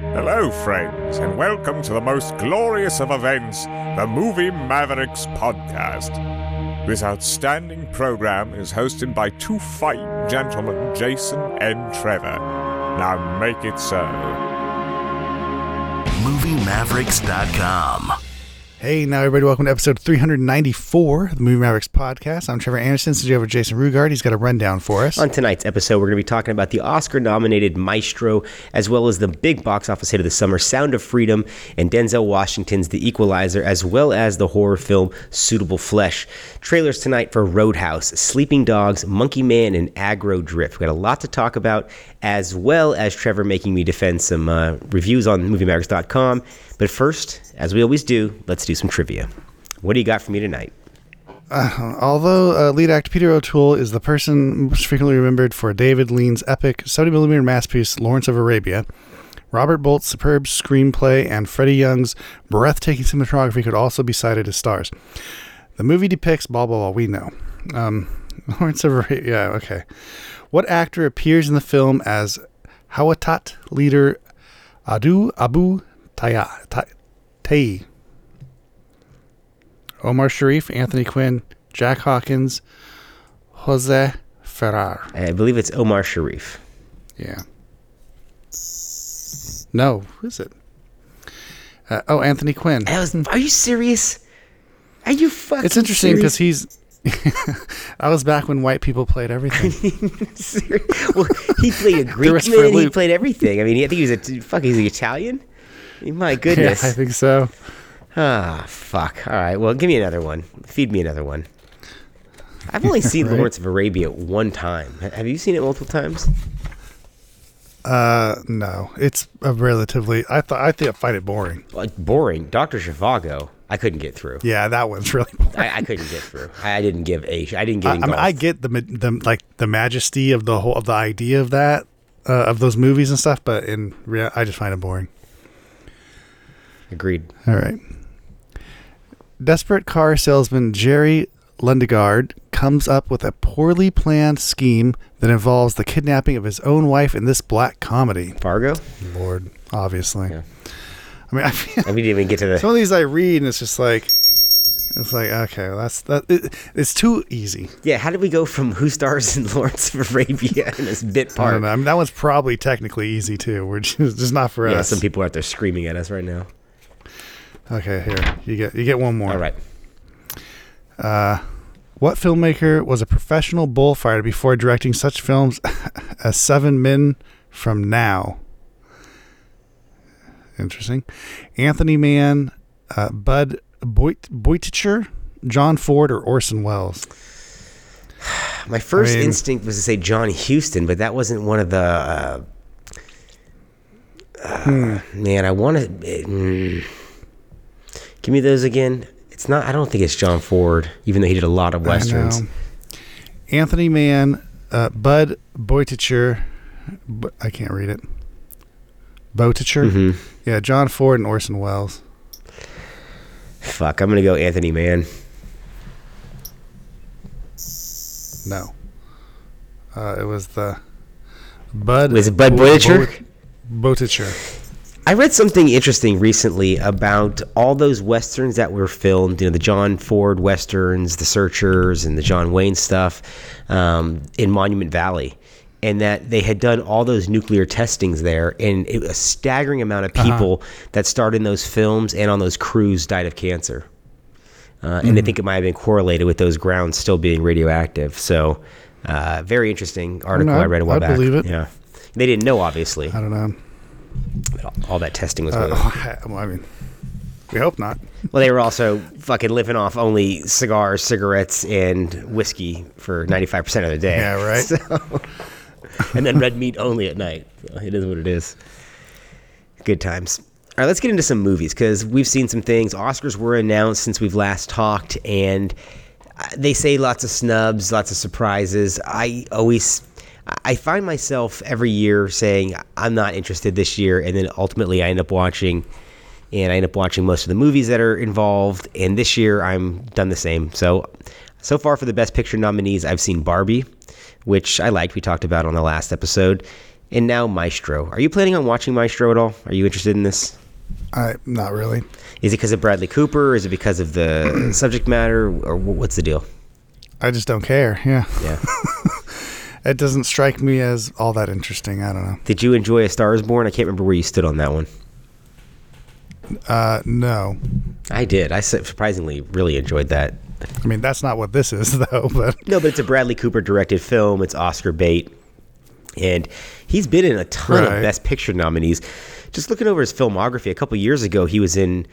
Hello, friends, and welcome to the most glorious of events, the Movie Mavericks podcast. This outstanding program is hosted by two fine gentlemen, Jason and Trevor. Now make it so. MovieMavericks.com. Hey, now everybody, welcome to episode 394 of the Movie Mavericks podcast. I'm Trevor Anderson. Since you have Jason Rugard, he's got a rundown for us. On tonight's episode, we're going to be talking about the Oscar nominated Maestro, as well as the big box office hit of the summer, Sound of Freedom, and Denzel Washington's The Equalizer, as well as the horror film Suitable Flesh. Trailers tonight for Roadhouse, Sleeping Dogs, Monkey Man, and Aggro Dr1ft. We've got a lot to talk about, as well as Trevor making me defend some uh, reviews on MovieMavericks.com. But first, as we always do, let's do some trivia. What do you got for me tonight? Although uh, lead actor Peter O'Toole is the person most frequently remembered for David Lean's epic 70mm masterpiece Lawrence of Arabia, Robert Bolt's superb screenplay and Freddie Young's breathtaking cinematography could also be cited as stars. The movie depicts blah blah blah. We know. Um, Lawrence of Arabia. Yeah, okay. What actor appears in the film as Howeitat leader Auda Abu Taya Tay? Omar Sharif, Anthony Quinn, Jack Hawkins, Jose Ferrer. I believe it's Omar Sharif. Yeah. No, who is it? Uh, oh, Anthony Quinn. Was, are you serious? Are you fucking It's interesting because he's. I was back when white people played everything. Well, he played a Greek man. He played everything. I mean, I think he was a fuck. He's Italian. My goodness. yeah. I think so. Ah, fuck. All right. Well, give me another one. Feed me another one. I've only seen Right. Lawrence of Arabia one time. Have you seen it multiple times? Uh, no, it's a relatively. I thought I think I find it boring. Like boring. Doctor Zhivago. I couldn't get through. Yeah, that one's really. Boring. I, I couldn't get through. I, didn't give a. I didn't get. I, I mean, I get the the like the majesty of the whole of the idea of that uh, of those movies and stuff, but in real, I just find it boring. Agreed. All right. Desperate car salesman Jerry Lundegaard comes up with a poorly planned scheme that involves the kidnapping of his own wife in this black comedy. Fargo. Lord, obviously. Yeah. I mean, I feel, And we didn't even get to the. some of these I read and it's just like, it's like okay, well, that's that. It, it's too easy. Yeah. How did we go from Who Stars in Lawrence of Arabia in this bit I part? don't know. I mean, that one's probably technically easy too. We're just, just not for Yeah. us. Some people are out there screaming at us right now. Okay, here you get you get one more. All right. What filmmaker was a professional bullfighter before directing such films as Seven Men from Now? Interesting. Anthony Mann, uh, Bud Boit- Boiticher, John Ford, or Orson Welles? My first mean- instinct was to say John Huston, but that wasn't one of the. Uh, Hmm. uh, Man, I want to. Mm, give me those again. It's not. I don't think it's John Ford, even though he did a lot of westerns. Anthony Mann, uh, Bud Boiticher, Bu- I can't read it. Boiticher? Mhm. Yeah, John Ford and Orson Welles. Fuck, I'm gonna go Anthony Mann. No. Uh, it was the Bud. Was it Bud Bo- Boiticher? Bo- Boiticher. I read something interesting recently about all those westerns that were filmed, you know, the John Ford westerns, the Searchers, and the John Wayne stuff um, in Monument Valley, and that they had done all those nuclear testings there, and it, a staggering amount of people that starred in those films and on those crews died of cancer. Uh, and I think it might have been correlated with those grounds still being radioactive. So, uh, very interesting article know, I read a while I back. believe it. Yeah, they didn't know obviously. I don't know. All that testing was Uh, going on. well, I mean, we hope not. Well, they were also fucking living off only cigars, cigarettes, and whiskey for 95% of the day. Yeah, right. So, and then red meat only at night. It is what it is. Good times. All right, let's get into some movies because we've seen some things. Oscars were announced since we've last talked, and uh, they say lots of snubs, lots of surprises. I always. I find myself every year saying I'm not interested this year, and then ultimately I end up watching and I end up watching most of the movies that are involved. And this year, I'm done the same. So, so far for the Best Picture nominees, I've seen Barbie, which I liked. We talked about on the last episode. and now Maestro. Are you planning on watching Maestro at all? Are you interested in this? I not really. Is it because of Bradley Cooper? Is it because of the subject matter, or what's the deal? I just don't care. Yeah, Yeah. it doesn't strike me as all that interesting. I don't know. Did you enjoy A Star Is Born? I can't remember where you stood on that one. Uh, no, I did. I surprisingly really enjoyed that. I mean that's not what this is though. But No, but it's a Bradley Cooper directed film. It's Oscar bait. And he's been in a ton Right. of Best Picture nominees. Just looking over his filmography, a couple years ago, he was in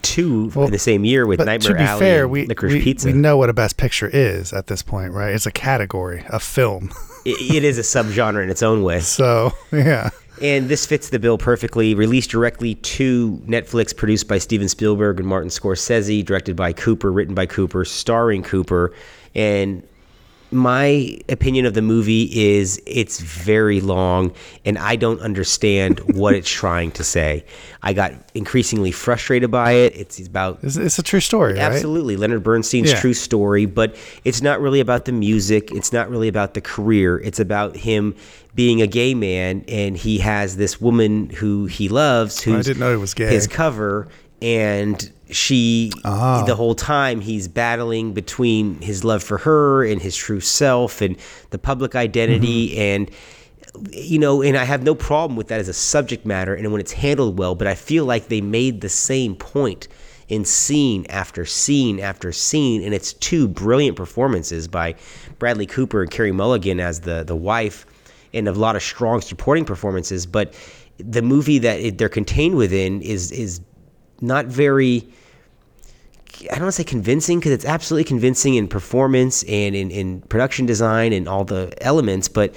two Well, in the same year with Nightmare to be Alley fair, and we Licorice we, Pizza. we know what a best picture is at this point, right? It's a category, a film. It- it is a subgenre in its own way. So yeah, And this fits the bill perfectly. Released directly to Netflix, produced by Steven Spielberg and Martin Scorsese, directed by Cooper, written by Cooper, starring Cooper. And my opinion of the movie is it's very long and I don't understand what it's trying to say. I got increasingly frustrated by it. It's about it's, it's a true story, right? Absolutely. Leonard Bernstein's Yeah. true story, but it's not really about the music. It's not really about the career. It's about him being a gay man and he has this woman who he loves who's I didn't know he was gay. his cover and she Ah. the whole time he's battling between his love for her and his true self and the public identity Mm-hmm. and you know, and I have no problem with that as a subject matter and when it's handled well, but I feel like they made the same point in scene after scene after scene, and it's two brilliant performances by Bradley Cooper and Carey Mulligan as the the wife, and a lot of strong supporting performances. But the movie that it, they're contained within is is not very. I don't want to say convincing because it's absolutely convincing in performance and in, in production design and all the elements, but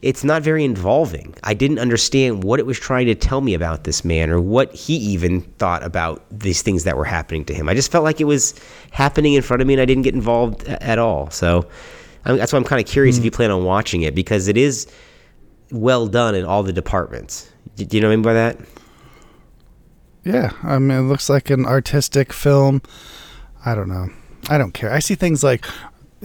it's not very involving. I didn't understand what it was trying to tell me about this man or what he even thought about these things that were happening to him. I just felt like it was happening in front of me and I didn't get involved at all. So I that's why I'm kind of curious if hmm. you plan on watching it because it is well done in all the departments. Do you know what I mean by that? Yeah, I mean, it looks like an artistic film. I don't know. I don't care. I see things like,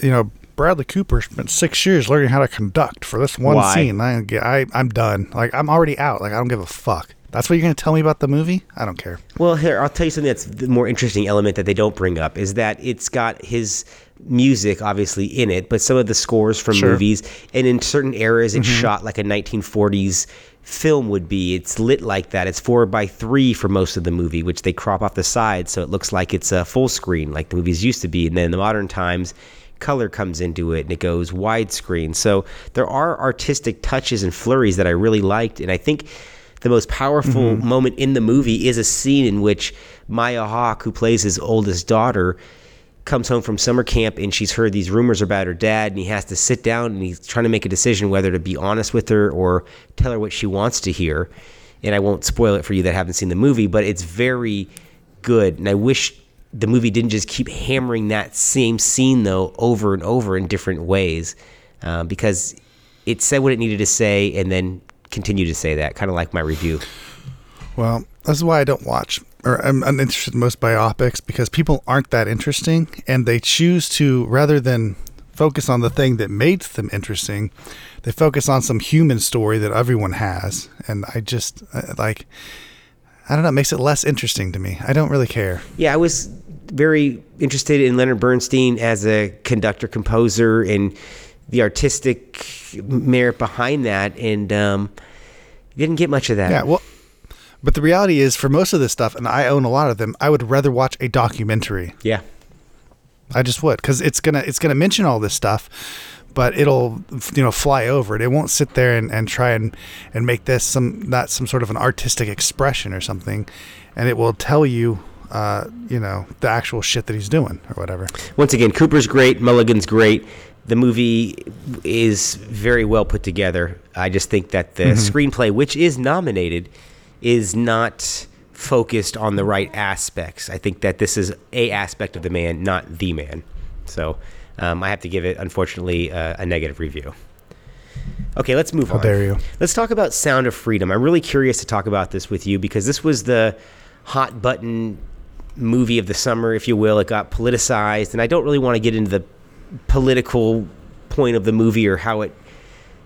you know, Bradley Cooper spent six years learning how to conduct for this one Why? scene. I, I, I'm done. Like, I'm already out. Like, I don't give a fuck. That's what you're going to tell me about the movie? I don't care. Well, here I'll tell you something that's the more interesting element that they don't bring up is that it's got his music obviously in it, but some of the scores from Sure. movies, and in certain eras, it's mm-hmm. shot like a 1940s film would be. It's lit like that. It's four by three for most of the movie, which they crop off the sides so it looks like it's a full screen like the movies used to be. And then in the modern times, color comes into it and it goes widescreen. So there are artistic touches and flurries that I really liked, and I think the most powerful mm-hmm. moment in the movie is a scene in which Maya Hawke, who plays his oldest daughter, comes home from summer camp and she's heard these rumors about her dad and he has to sit down and he's trying to make a decision whether to be honest with her or tell her what she wants to hear. And I won't spoil it for you that haven't seen the movie, but it's very good. And I wish the movie didn't just keep hammering that same scene though over and over in different ways uh, because it said what it needed to say and then continued to say that, kind of like my review. Well, this is why I don't watch or I'm uninterested in most biopics because people aren't that interesting and they choose to rather than focus on the thing that made them interesting, they focus on some human story that everyone has and I just uh, like I don't know, it makes it less interesting to me. I don't really care. Yeah, I was very interested in Leonard Bernstein as a conductor composer and the artistic merit behind that, and um, didn't get much of that. Yeah, well but the reality is for most of this stuff and I own a lot of them, I would rather watch a documentary. yeah, I just would because it's gonna it's gonna mention all this stuff, but it'll you know fly over it. It won't sit there and, and try and and make this some not some sort of an artistic expression or something, and it will tell you uh, you know the actual shit that he's doing or whatever. Once again, Cooper's great, Mulligan's great. The movie is very well put together. I just think that the screenplay, which is nominated, is not focused on the right aspects. I think that this is a aspect of the man, not the man. So um, I have to give it, unfortunately, uh, a negative review. Okay, let's move How on. dare you. Let's talk about Sound of Freedom. I'm really curious to talk about this with you because this was the hot button movie of the summer, if you will. It got politicized, and I don't really want to get into the political point of the movie or how it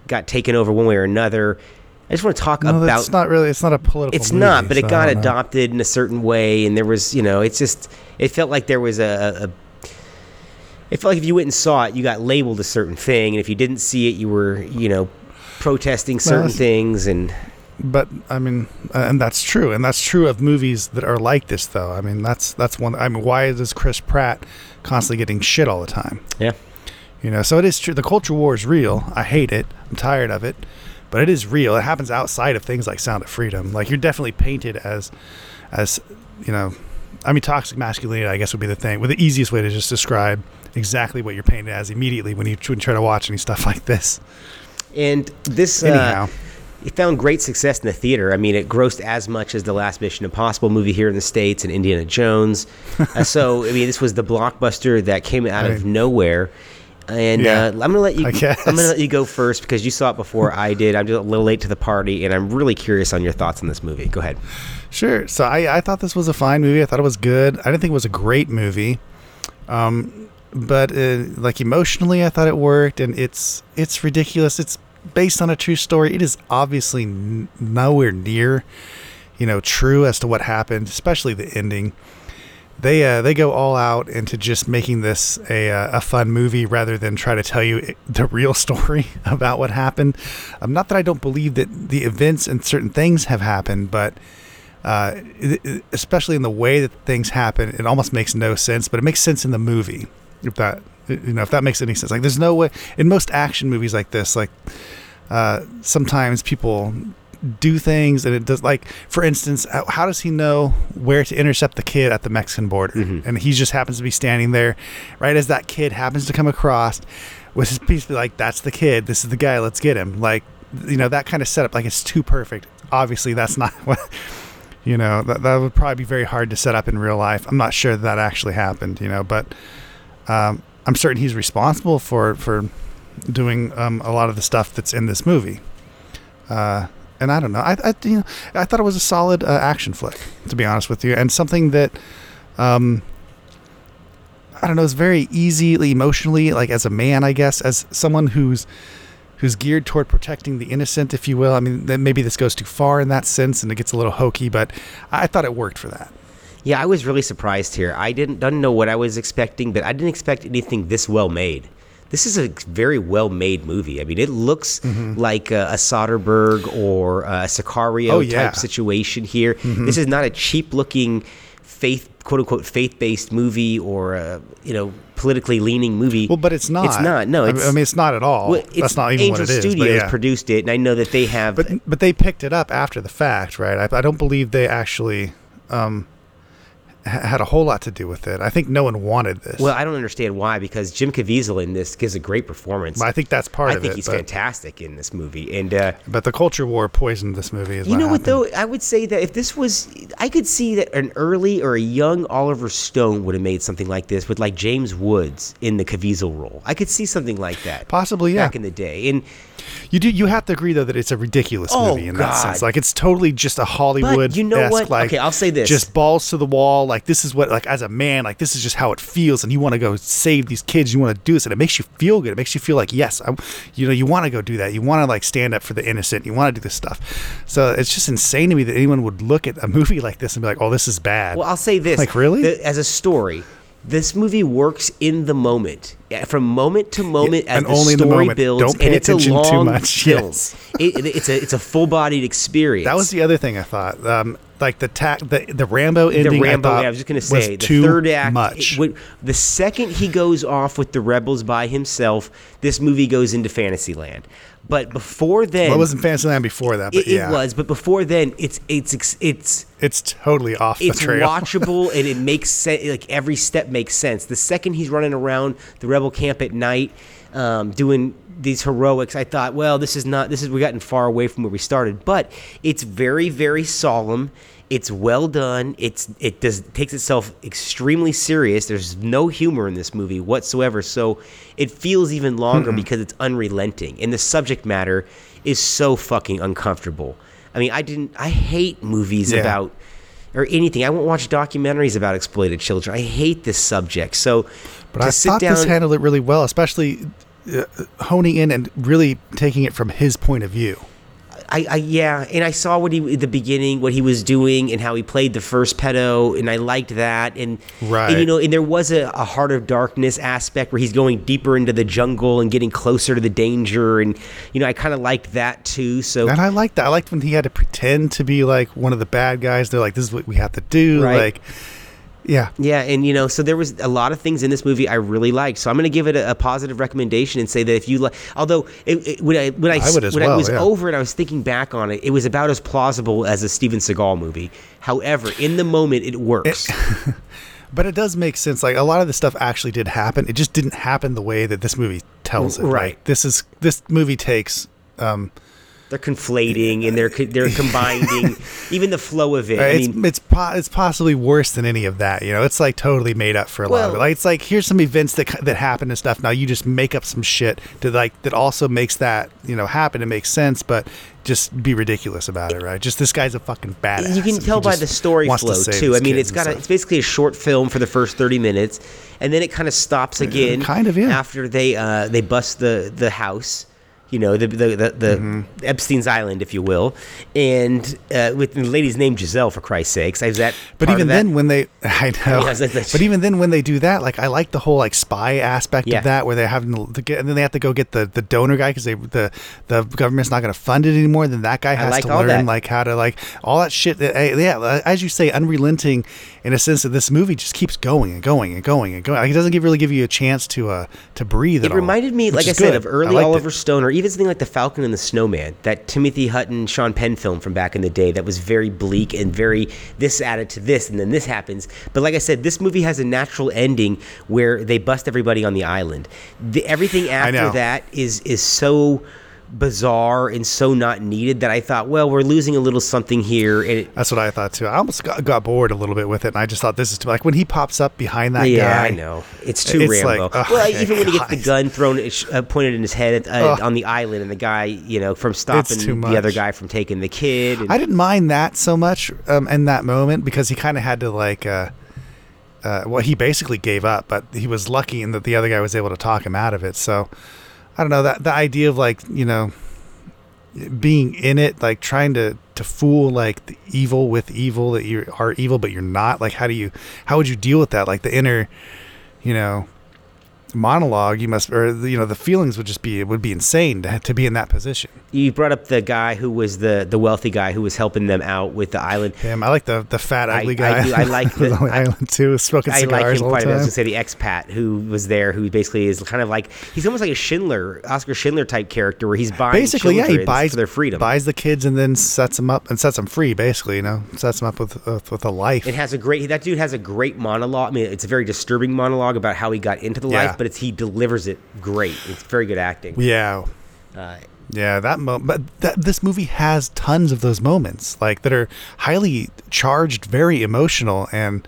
got taken over one way or another. I just want to talk No, about. It's not really. It's not a political. it's movie, not, but so it got adopted in a certain way, and there was, you know, it's just, it felt like there was a, a. It felt like if you went and saw it, you got labeled a certain thing, and if you didn't see it, you were, you know, protesting certain things, and But I mean, uh, and that's true, and that's true of movies that are like this, though. I mean, that's that's one. I mean, why is Chris Pratt constantly getting shit all the time? yeah, You know, so it is true. The culture war is real. I hate it. I'm tired of it, but it is real. It happens outside of things like Sound of Freedom. Like you're definitely painted as, as you know, I mean, toxic masculinity. I guess would be the thing. With the easiest way to just describe exactly what you're painted as immediately when you, when you try to watch any stuff like this. and this. Uh, Anyhow, It found great success in the theater. I mean, it grossed as much as the last Mission Impossible movie here in the States and Indiana Jones. uh, so, I mean, this was the blockbuster that came out of nowhere. And Yeah, uh, I'm gonna let you. I guess. I'm gonna let you go first because you saw it before I did. I'm just a little late to the party, and I'm really curious on your thoughts on this movie. Go ahead. Sure. So I, I thought this was a fine movie. I thought it was good. I didn't think it was a great movie, um, but uh, like emotionally, I thought it worked. And it's it's ridiculous. It's based on a true story. It is obviously n- nowhere near, you know, true as to what happened, especially the ending. They uh, they go all out into just making this a uh, a fun movie rather than try to tell you the real story about what happened. Um, not that I don't believe that the events and certain things have happened, but uh, especially in the way that things happen, it almost makes no sense. But it makes sense in the movie, if that you know if that makes any sense. Like there's no way in most action movies like this, like uh, sometimes people do things and it does like for instance how- how does he know where to intercept the kid at the mexican border? And he just happens to be standing there right as that kid happens to come across with his piece like that's the kid. This is the guy. Let's get him. Like you know that kind of setup like it's too perfect. Obviously that's not what you know that, that would probably be very hard to set up in real life. I'm not sure that, that actually happened you know but um, i'm certain he's responsible for for doing um, a lot of the stuff that's in this movie. Uh, and I don't know. I, I you know I thought it was a solid uh, action flick, to be honest with you, and something that um, I don't know is very easily emotionally, like as a man, I guess, as someone who's who's geared toward protecting the innocent, if you will. I mean, maybe this goes too far in that sense, and it gets a little hokey, but I thought it worked for that. Yeah, I was really surprised here. I didn't didn't know what I was expecting, but I didn't expect anything this well made. This is a very well made movie. I mean, it looks like a, a Soderbergh or a Sicario Mm-hmm. Oh, yeah. type situation here. This is not a cheap looking faith quote unquote faith based movie or a you know politically leaning movie. Well, but it's not. It's not. No, it's I mean, it's not at all. well, it's That's not even Angel what it is. Studios but yeah. produced it, and I know that they have. But but they picked it up after the fact, right? I, I don't believe they actually um, had a whole lot to do with it. I think no one wanted this. well, I don't understand why because Jim Caviezel in this gives a great performance. I think that's part I of think he's but, fantastic in this movie, and uh, but the culture war poisoned this movie. Is you know what happened. though? I would say that if this was, I could see that an early or a young Oliver Stone would have made something like this with like James Woods in the Caviezel role. I could see something like that. Possibly, yeah. Back in the day, and You do. You have to agree though that it's a ridiculous Oh, movie in that sense. Like it's totally just a Hollywood. you know what? Like, Okay, I'll say this. Just balls to the wall. Like this is what like as a man, like this is just how it feels, and you want to go save these kids. You want to do this, and it makes you feel good. It makes you feel like yes, I, you know, you want to go do that. You want to like stand up for the innocent. You want to do this stuff. So it's just insane to me that anyone would look at a movie like this and be like, oh, this is bad. well, I'll say this: Like, really? the- as a story. This movie works in the moment, from moment to moment Yeah, as and the only in the story builds, Don't pay and it's a attention too long much. film. Yes. It- it- it's a it's a full-bodied experience. that was the other thing I thought. Um, like the ta- the the Rambo ending. the Rambo. I, I was just gonna say the too third act. Much. it would- the second he goes off with the rebels by himself, this movie goes into Fantasyland. But before then, well, it wasn't Fantasyland before that, but it, it was. But before then, it's it's it's it's totally off the it's watchable and it makes sense. Like every step makes sense. The second he's running around the rebel camp at night, um, doing these heroics, I thought, well, this is not. This is we've gotten far away from where we started. But it's very very solemn. It's well done. It's it does takes itself extremely serious. There's no humor in this movie whatsoever. So it feels even longer because it's unrelenting and the subject matter is so fucking uncomfortable. I mean, I didn't. I hate movies Yeah. about or anything. I won't watch documentaries about exploited children. I hate this subject. So But I sit thought down, this handled it really well, especially uh, honing in and really taking it from his point of view. I, I yeah, and I saw what he at the beginning, what he was doing, and how he played the first pedo, and I liked that. And, Right. and you know, and there was a, a heart of darkness aspect where he's going deeper into the jungle and getting closer to the danger, and you know, I kind of liked that too. So And I liked that. I liked when he had to pretend to be like one of the bad guys. They're like, "This is what we have to do." Right. Like, yeah, Yeah, and you know, so there was a lot of things in this movie I really liked. So I'm going to give it a, a positive recommendation and say that if you like, although it, it, when I when I, I when I was yeah. over it, I was thinking back on it. It was about as plausible as a Steven Seagal movie. However, in the moment, it works. but it does make sense. Like a lot of the stuff actually did happen. It just didn't happen the way that this movie tells it. Right. Like, this is this movie takes. Um, they're conflating and they're they're combining even the flow of it. I it's mean, it's po- it's possibly worse than any of that. You know, it's like totally made up for a lot of it. Like it's like here's some events that that happen and stuff. Now you just make up some shit to like that also makes that you know happen and makes sense, but just be ridiculous about it, right? Just this guy's a fucking badass. you can tell by the story wants to flow too. I mean, it's got a, it's basically a short film for the first 30 minutes, and then it kind of stops again. kind of, yeah. After they uh, they bust the the house, you know, the the the, the Mm-hmm. Epstein's Island, if you will, and uh, with the lady's name Giselle, for Christ's sakes. Is that? But even then, when they, I know, Yeah, like, but even then, when they do that, like I like the whole like spy aspect Yeah. of that, where they have to get, and then they have to go get the the donor guy because they the the government's not going to fund it anymore. Then that guy has like to learn that. like how to like all that shit. That, eh, yeah, as you say, unrelenting in a sense that this movie just keeps going and going and going and going. Like, it doesn't give, really give you a chance to uh to breathe. It reminded me, like I said, of early Oliver Stone, or even something like The Falcon and the Snowman, that Timothy Hutton, Sean Penn film from back in the day that was very bleak and very this added to this, and then this happens. But like I said, this movie has a natural ending where they bust everybody on the island. The, everything after that is is so bizarre and so not needed that I thought, well, we're losing a little something here. And it, That's what I thought too. I almost got, got bored a little bit with it, and I just thought this is too, like when he pops up behind that yeah, guy. I know. It's too It's like, Rambo. ugh, well, yeah, even when he gets the gun thrown, uh, pointed in his head uh, on the island, and the guy, you know, from stopping the other guy from taking the kid. and- I didn't mind that so much um, in that moment because he kind of had to like, uh, uh, well, he basically gave up, but he was lucky in that the other guy was able to talk him out of it. So I don't know that the idea of like you know being in it, like trying to to fool like the evil with evil that you are evil, but you're not. Like how do you how would you deal with that? Like the inner, you know monologue you must or you know the feelings would just be it would be insane to, to be in that position you brought up the guy who was the the wealthy guy who was helping them out with the island. Him, I like the the fat I- ugly I guy. do- I like the- on the I- island too, smoking I cigars like him quite bit. I was gonna say the expat who was there, who basically is kind of like he's almost like a Schindler, Oscar Schindler type character, where he's buying Basically, yeah, he buys for their freedom. buys the kids and then sets them up and sets them free. Basically, you know, sets them up with with, with a life. It has a great. That dude has a great monologue. I mean, it's a very disturbing monologue about how he got into the Yeah. life, but it's he delivers it great. It's very good acting. yeah, Uh, yeah, that mo- but that this movie has tons of those moments like that are highly charged, very emotional, and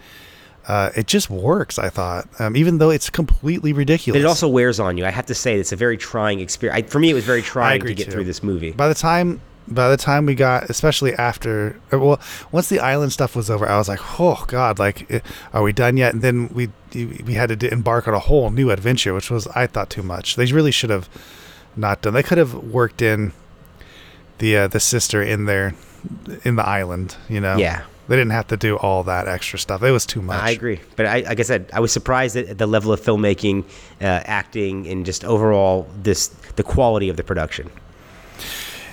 uh, it just works. I thought, um, even though it's completely ridiculous. But it also wears on you. I have to say, it's a very trying experience. I, for me, it was very trying to get too. through this movie. by the time by the time we got especially after well once the island stuff was over i was like oh god like are we done yet? And then we we had to embark on a whole new adventure which was i thought too much. They really should have not done they could have worked in the uh, the sister in there in the island you know? Yeah. they didn't have to do all that extra stuff. It was too much. I agree, but I, like I said, I was surprised at the level of filmmaking, uh, acting, and just overall this the quality of the production.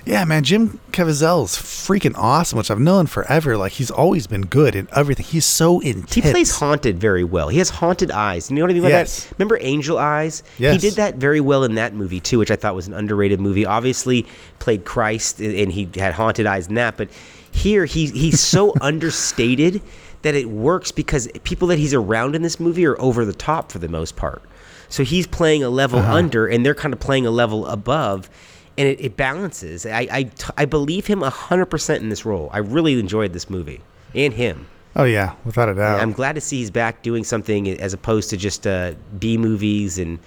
Yeah, man, Jim Caviezel's freaking awesome, which I've known forever. Like he's always been good in everything. He's so intense. He plays haunted very well. He has haunted eyes. You know what I mean by Yes. that? Remember Angel Eyes? Yes. He did that very well in that movie too, which I thought was an underrated movie. Obviously played Christ and- he had haunted eyes in that, but here he he's so understated that it works because people that he's around in this movie are over the top for the most part. So he's playing a level Uh-huh. under and they're kind of playing a level above. And it, it balances. I, I, I believe him 100% in this role. I really enjoyed this movie and him. Oh yeah, without a doubt. I'm glad to see he's back doing something as opposed to just uh, B movies and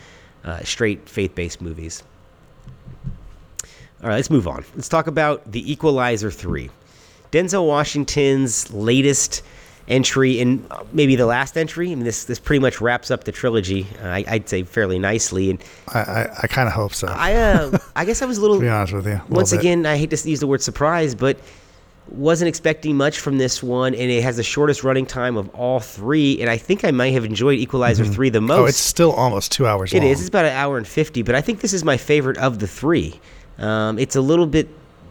uh, straight faith based movies. All right, let's move on. Let's talk about The Equalizer 3. Denzel Washington's latest entry and maybe the last entry. I mean, this this pretty much wraps up the trilogy. Uh, I, I'd say fairly nicely. And I, I, I kind of hope so. I uh, I guess I was a little. to be honest with you, once bit. again, I hate to use the word surprise, but wasn't expecting much from this one, and it has the shortest running time of all three. And I think I might have enjoyed Equalizer three the most. oh, it's still almost two hours. It long. is. It's about an hour and 50, but I think this is my favorite of the three. Um, it's a little bit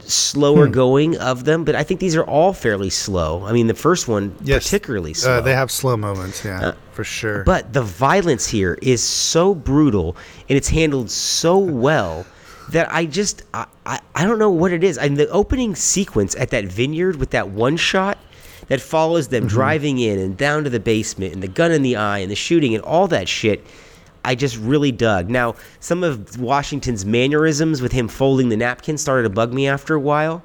slower Hmm. going of them, but I think these are all fairly slow. I mean, the first one Yes. particularly slow. Uh, they have slow moments, yeah, for sure. But the violence here is so brutal and it's handled so well that I just I, I, I don't know what it is. I mean, the opening sequence at that vineyard with that one shot that follows them driving in and down to the basement and the gun in the eye and the shooting and all that shit. I just really dug. Now, some of Washington's mannerisms with him folding the napkin started to bug me after a while.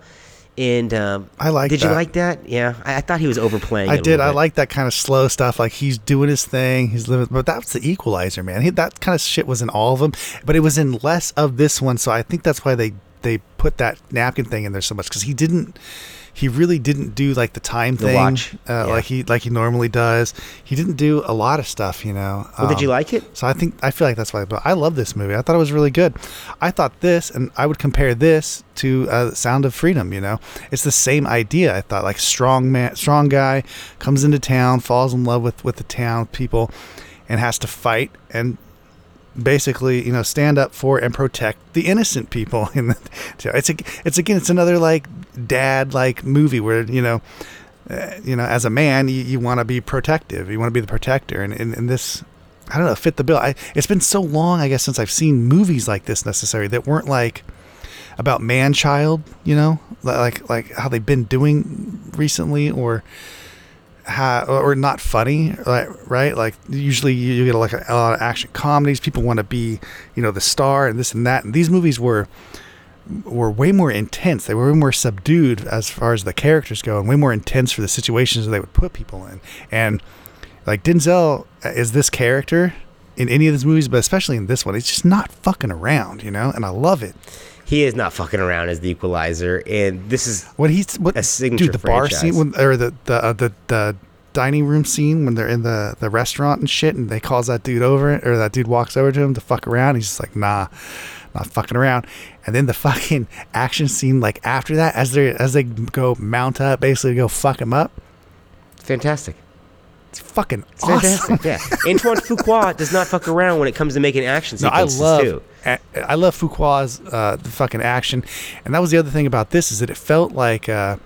And um, I like Did you like that? Yeah, I, I thought he was overplaying. I did. I like that kind of slow stuff. Like he's doing his thing. He's living. But that's the Equalizer, man. He, that kind of shit was in all of them, but it was in less of this one. So I think that's why they they put that napkin thing in there so much because he didn't. He really didn't do like the time The thing, watch, uh, yeah. like he like he normally does. He didn't do a lot of stuff, you know. Well, did you Um, like it? So I think I feel like that's why. But I love this movie. I thought it was really good. I thought this, and I would compare this to uh, Sound of Freedom. You know, it's the same idea. I thought like strong man, strong guy comes into town, falls in love with with the town people, and has to fight and basically you know stand up for and protect the innocent people in the it's a, it's again it's another like dad like movie where you know uh, you know as a man you, you want to be protective. You want to be the protector. And in this i don't know fit the bill. I, it's been so long i guess since i've seen movies like this necessary that weren't like about man child you know like like how they've been doing recently or how, or not funny, right? Like usually you get like a, a lot of action comedies. People want to be, you know, the star and this and that. And these movies were were way more intense. They were way more subdued as far as the characters go, and way more intense for the situations they would put people in. And like Denzel uh, is this character in any of these movies, but especially in this one, it's just not fucking around, you know. And I love it. He is not fucking around as the Equalizer, and this is What he's what A signature dude the bar franchise. scene when, or the the uh, the the dining room scene when they're in the the restaurant and shit and they calls that dude over or that dude walks over to him to fuck around he's just like nah not fucking around and then the fucking action scene like after that as they as they go mount up basically go fuck him up fantastic. it's fucking It's awesome fantastic. Yeah, Antoine Fuqua does not fuck around when it comes to making action No, I love too. I love Fuqua's uh, the fucking action, and that was the other thing about this is that it felt like uh,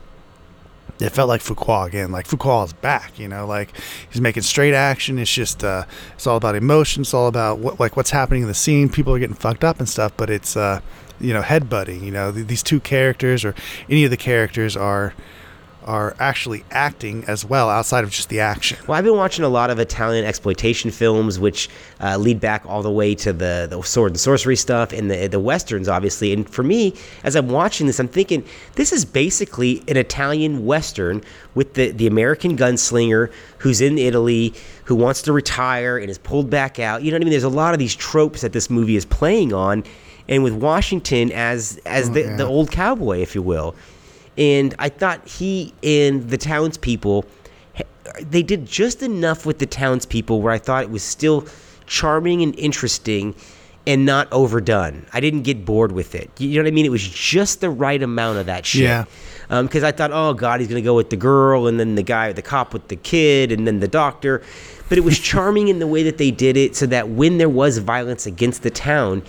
it felt like Fuqua again. Like Fuqua is back, you know, like he's making straight action. It's just uh, it's all about emotion. It's all about what like what's happening in the scene. People are getting fucked up and stuff, but it's uh, you know headbutting. You know th- these two characters or any of the characters are are actually acting as well outside of just the action. Well, I've been watching a lot of Italian exploitation films, which uh, lead back all the way to the, the sword and sorcery stuff and the the westerns, obviously. And for me, as I'm watching this, I'm thinking this is basically an Italian western with the the American gunslinger who's in Italy, who wants to retire and is pulled back out. You know what I mean? There's a lot of these tropes that this movie is playing on, and with Washington as as the, the old cowboy, if you will. And I thought he and the townspeople they did just enough with the townspeople where I thought it was still charming and interesting and not overdone. I didn't get bored with it. You know what I mean? It was just the right amount of that shit. Yeah. Um, because I thought, oh God, he's gonna go with the girl, and then the guy, the cop with the kid, and then the doctor. But it was charming in the way that they did it, so that when there was violence against the town,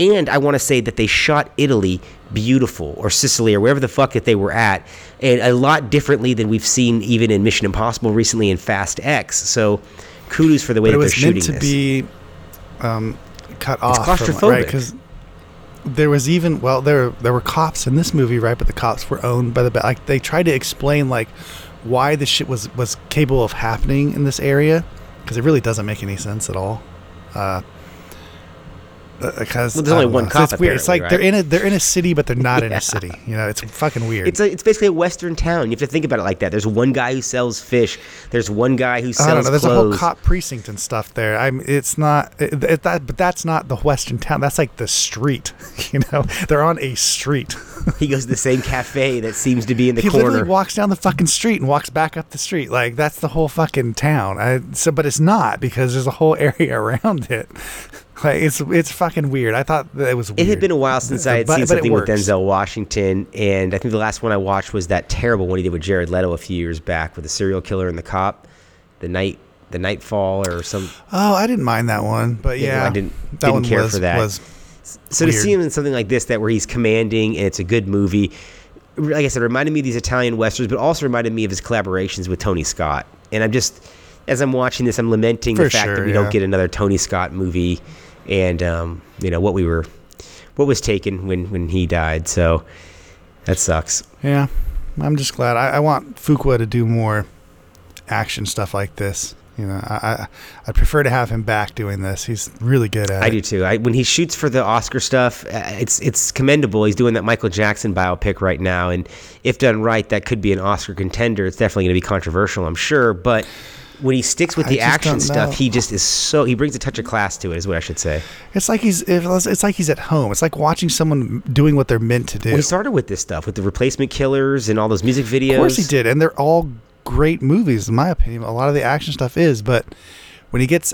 and I want to say that they shot Italy beautiful, or Sicily, or wherever the fuck that they were at, and a lot differently than we've seen even in Mission Impossible recently in Fast X. So, kudos for the way but that it they're was shooting meant to this. be um, cut off from claustrophobic. right because there was even well there there were cops in this movie right but the cops were owned by the like they tried to explain like why this shit was was capable of happening in this area because it really doesn't make any sense at all uh, Uh, because Well, there's only one cop, It's weird. It's like apparently, they're in a they're in a city, but they're not in a city. You know, it's fucking weird. It's a, it's basically a western town. You have to think about it like that. There's one guy who sells fish. There's one guy who sells I don't know. There's clothes. a whole cop precinct and stuff there. I'm. It's not it, it, that, but that's not the Western town. That's like the street. You know, they're on a street. He goes to the same cafe that seems to be in the he corner. literally walks down the fucking street and walks back up the street. Like that's the whole fucking town. I, so, but it's not because there's a whole area around it. Like it's it's fucking weird. I thought that it was. Weird. It had been a while since I had But- seen but something with. Denzel Washington, and I think the last one I watched was that terrible one he did with Jared Leto a few years back with the serial killer and the cop, the night, the Nightfall or some. Oh, I didn't mind that one, but Yeah, yeah, I didn't- that didn't one care was, for that. Was So to see him in something like this, that where he's commanding and it's a good movie, like I said, reminded me of these Italian westerns, but also reminded me of his collaborations with Tony Scott. And I'm just, as I'm watching this, I'm lamenting the For fact that we yeah. don't get another Tony Scott movie, and um, you know what we were, what was taken when when he died. So that sucks. yeah. I'm just glad. I, I want Fuqua to do more action stuff like this. You know, I, I I'd prefer to have him back doing this. He's really good at it. I it. do too. I, when he shoots for the Oscar stuff, uh, it's it's commendable. He's doing that Michael Jackson biopic right now, and if done right, that could be an Oscar contender. It's definitely going to be controversial, I'm sure. But when he sticks with the action stuff, he just is so he brings a touch of class to it, is what I should say. It's like he's it's it's like he's at home. It's like watching someone doing what they're meant to do. Well, he started with this stuff with the replacement killers and all those music videos. Of course he did, and they're all great movies in my opinion. A lot of the action stuff is, but when he gets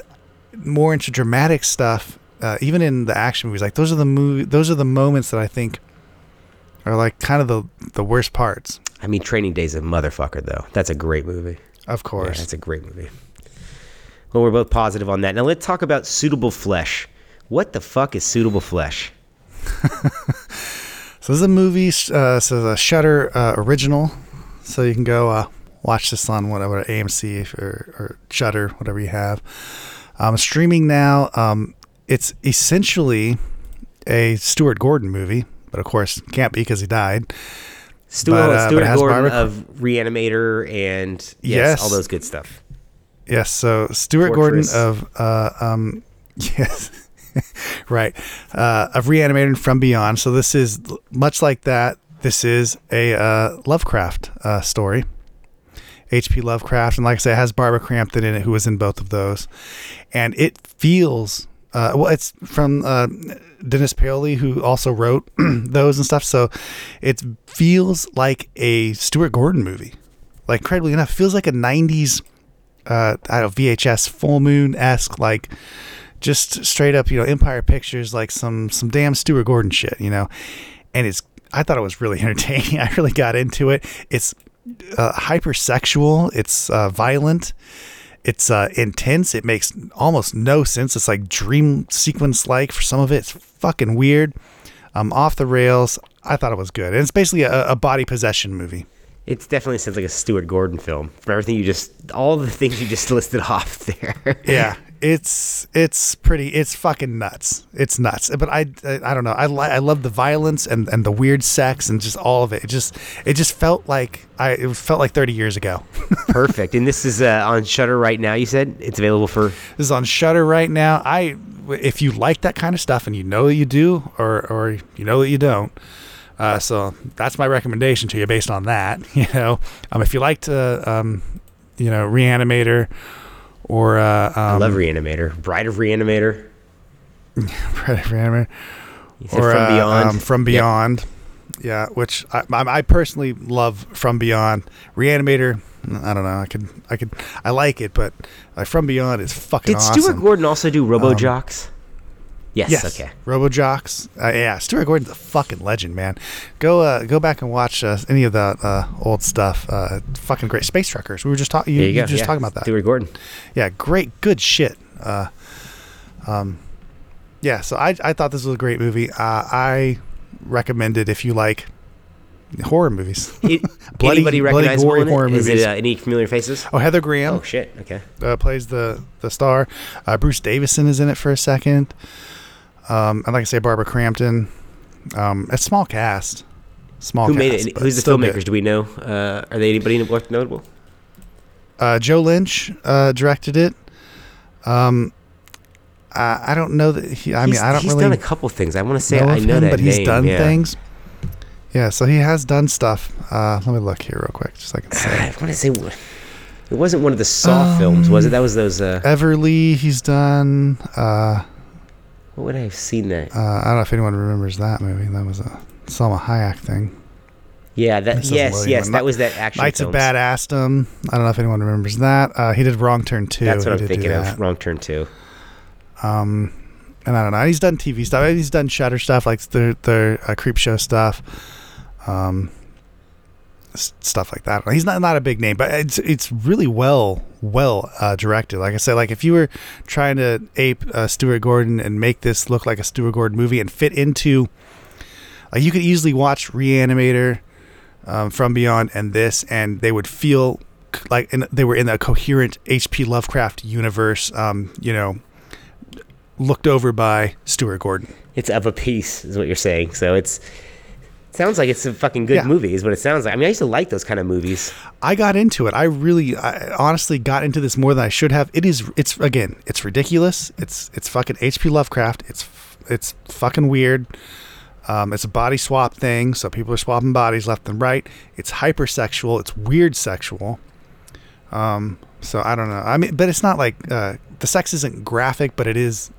more into dramatic stuff, uh, even in the action movies, like those are the movie, those are the moments that I think are like kind of the the worst parts. I mean, Training Day's a motherfucker, though. That's a great movie. Of Yeah, course, that's a great movie. Well, we're both positive on that. Now let's talk about suitable flesh. What the fuck is suitable flesh? so this is a movie. Uh, so it's a Shudder uh, original. So you can go uh, watch this on whatever AMC or, or Shudder, whatever you have. Um, streaming now. Um, it's essentially a Stuart Gordon movie, but of course can't be because he died. Stuart, But, uh, Stuart has Gordon Barbara- of Reanimator and yes, Yes. all those good stuff. Yes, so Stuart Fortress. Gordon of uh, um, yes, right, uh, of Reanimated from Beyond. So this is much like that. This is a uh, Lovecraft uh, story. H.P. Lovecraft, and like I said, it has Barbara Crampton in it, who was in both of those, and it feels uh, well. It's from uh, Dennis Paoli, who also wrote those and stuff. So it feels like a Stuart Gordon movie. Like incredibly enough, feels like a '90s uh, I don't VHS full moon esque, like just straight up, you know, Empire Pictures, like some some damn Stuart Gordon shit, you know. And it's I thought it was really entertaining. I really got into it. It's uh, hypersexual. It's uh, violent. It's uh, intense. It makes almost no sense. It's like dream sequence like for some of it. It's fucking weird. Um, off the rails. I thought it was good. And it's basically a, a body possession movie. It definitely sounds like a Stuart Gordon film. From everything you just, all the things you just listed off there. yeah it's it's pretty it's fucking nuts. It's nuts. But i i, I don't know. I li- i love the violence and and the weird sex and just all of it. It just it just felt like i it felt like 30 years ago. Perfect. And this is uh, on Shudder right now. You said? It's available for. this is on shudder right now. I if you like that kind of stuff and you know that you do or or you know that you don't uh, so that's my recommendation to you based on that you know. Um, if you liked uh, um, you know reanimator or uh, um, I love Reanimator. Bride of Reanimator. reanimator You said or From uh, Beyond. um, from Yep. beyond yeah which I, I, I personally love from beyond reanimator i don't know i could i could i like it but uh, from beyond is fucking Did awesome Stuart Gordon also do Robot Jox? Yes, yes Okay. Robot Jox uh, yeah stuart gordon's a fucking legend man go uh go back and watch uh, any of that uh old stuff uh fucking great space truckers we were just talking you, you, you go. just yeah. talking about that Stuart Gordon. yeah great good shit uh um yeah so i i thought this was a great movie uh i recommend it if you like horror movies It, Bloody- anybody bloody, in it? horror Is movies. it uh, any familiar faces? oh heather graham Oh shit. Okay. uh, plays the the star uh, bruce davison is in it for a second um and like i say barbara crampton um a small cast small Who cast, made it? Who's the filmmakers? good. Do we know? Uh, are they anybody worth notable? uh joe lynch uh directed it um Uh, I don't know that he. I mean, I don't he's really He's done a couple things. I want to say know I know him, that but name. he's done yeah. things. Yeah, so he has done stuff. Uh, let me look here real quick, just so I can I want to say it wasn't one of the Saw films, was it? That was those. Uh, Everly, he's done. Uh, what would I have seen that? uh, I don't know if anyone remembers that movie. That was a Salma Hayek thing. Yeah, that. Yes, really yes, that was that action. Knights films. of Badassdom. I don't know if anyone remembers that. Uh, he did Wrong Turn too. That's what He I'm thinking of. Wrong turn two. Um, and I don't know. He's done TV stuff. He's done Shudder stuff, like the the uh, creep show stuff, um, stuff like that. He's not not a big name, but it's it's really well well uh, directed. Like I said, like if you were trying to ape uh, Stuart Gordon and make this look like a Stuart Gordon movie and fit into, you could easily watch Reanimator, um, From Beyond, and this, and they would feel like in, they were in a coherent H.P. Lovecraft universe. Um, you know looked over by Stuart Gordon. It's of a piece, is what you're saying. So it's sounds like it's a fucking good Yeah. movie, is what it sounds like. I mean, I used to like those kind of movies. I got into it. I really, I honestly got into this more than I should have. It is, it's again, it's ridiculous. It's, it's fucking H.P. Lovecraft. It's, it's fucking weird. Um, it's a body swap thing, so people are swapping bodies left and right. It's hypersexual. It's weird sexual. Um, so I don't know. I mean, but it's not like uh, the sex isn't graphic, but it is.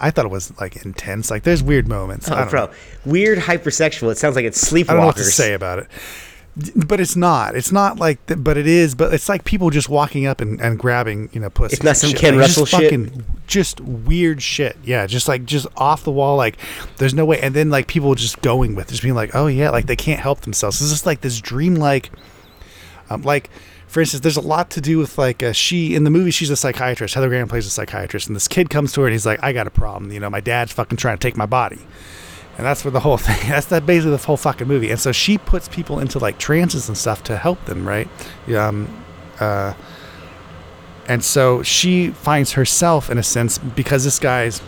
I thought it was like intense. Like there's weird moments. I Oh, bro, know. weird hypersexual. It sounds like it's sleepwalkers. I don't know what to say about it. But it's not. It's not like. Th- but it is. But it's like people just walking up and, and grabbing, you know, pussy. It's not some shit. Ken Like, just Russell shit? fucking, Just weird shit. Yeah, just like just off the wall. Like there's no way. And then like people just going with, just being like, oh yeah, like they can't help themselves. It's just like this dreamlike. Um, like for instance, there's a lot to do with like uh, she in the movie. She's a psychiatrist. Heather Graham plays a psychiatrist, and this kid comes to her and he's like, "I got a problem. You know, my dad's fucking trying to take my body." And that's where the whole thing. That's that basically the whole fucking movie. And so she puts people into like trances and stuff to help them, right? Um, uh, and so she finds herself in a sense because this guy's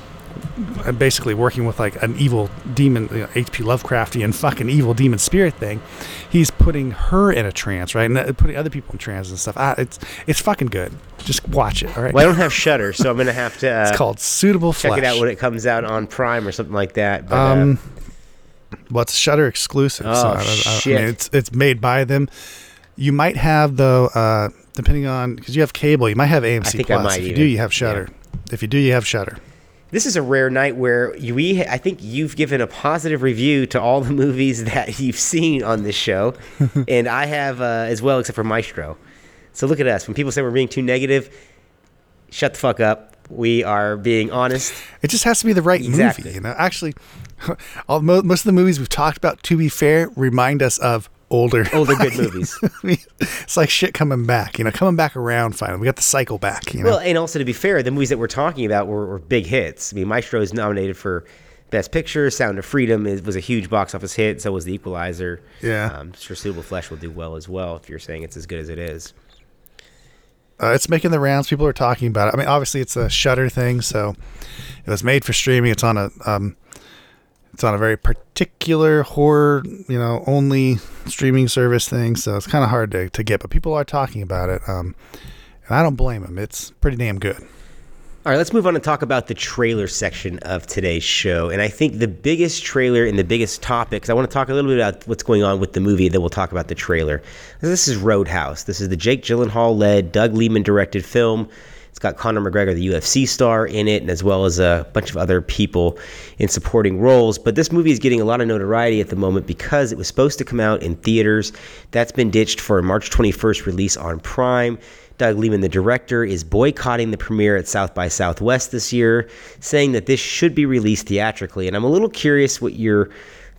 basically working with like an evil demon, you know, H.P. Lovecraftian fucking evil demon spirit thing. He's putting her in a trance, right, and uh, putting other people in trance and stuff. Ah, it's it's fucking good. Just watch it, all right? Well, I don't have Shudder, so I'm gonna have to uh, it's called Suitable check Flesh. it out when it comes out on Prime or something like that. But, uh, Um, well, it's Shudder exclusive. Oh, I, don't- I, I shit. mean, it's it's made by them. You might have though, uh, depending on because you have cable, you might have AMC I Plus. might if you even. do, you have Shudder. If you do, you have Shudder. This is a rare night where we, I think you've given a positive review to all the movies that you've seen on this show, and I have uh, as well, except for Maestro. So look at us. When people say we're being too negative, shut the fuck up. We are being honest. It just has to be the right Exactly. movie. You know, actually, all, most of the movies we've talked about, to be fair, remind us of older Older good movies. it's like shit coming back. You know, coming back around. Finally, we got the cycle back. You know, Well, and also to be fair, the movies that we're talking about were, were big hits. I mean, Maestro is nominated for Best Picture. Sound of Freedom is, was a huge box office hit. So was The Equalizer. Yeah. Um, sure, Suitable Flesh will do well as well if you're saying it's as good as it is. uh, it's making the rounds. People are talking about it. I mean, obviously, it's a Shudder thing, so it was made for streaming. It's on a um, it's on a very particular horror, you know, only streaming service thing. So it's kind of hard to, to get, but people are talking about it. Um, and I don't blame them. It's pretty damn good. All right, let's move on and talk about the trailer section of today's show. And I think the biggest trailer and the biggest topic, because I want to talk a little bit about what's going on with the movie, then we'll talk about the trailer. This is Roadhouse. This is the Jake Gyllenhaal led, Doug Liman directed film. It's got Conor McGregor, the UFC star, in it, and as well as a bunch of other people in supporting roles. But this movie is getting a lot of notoriety at the moment because it was supposed to come out in theaters. That's been ditched for a March 21st release on Prime. Doug Liman, the director, is boycotting the premiere at South by Southwest this year, saying that this should be released theatrically. And I'm a little curious what your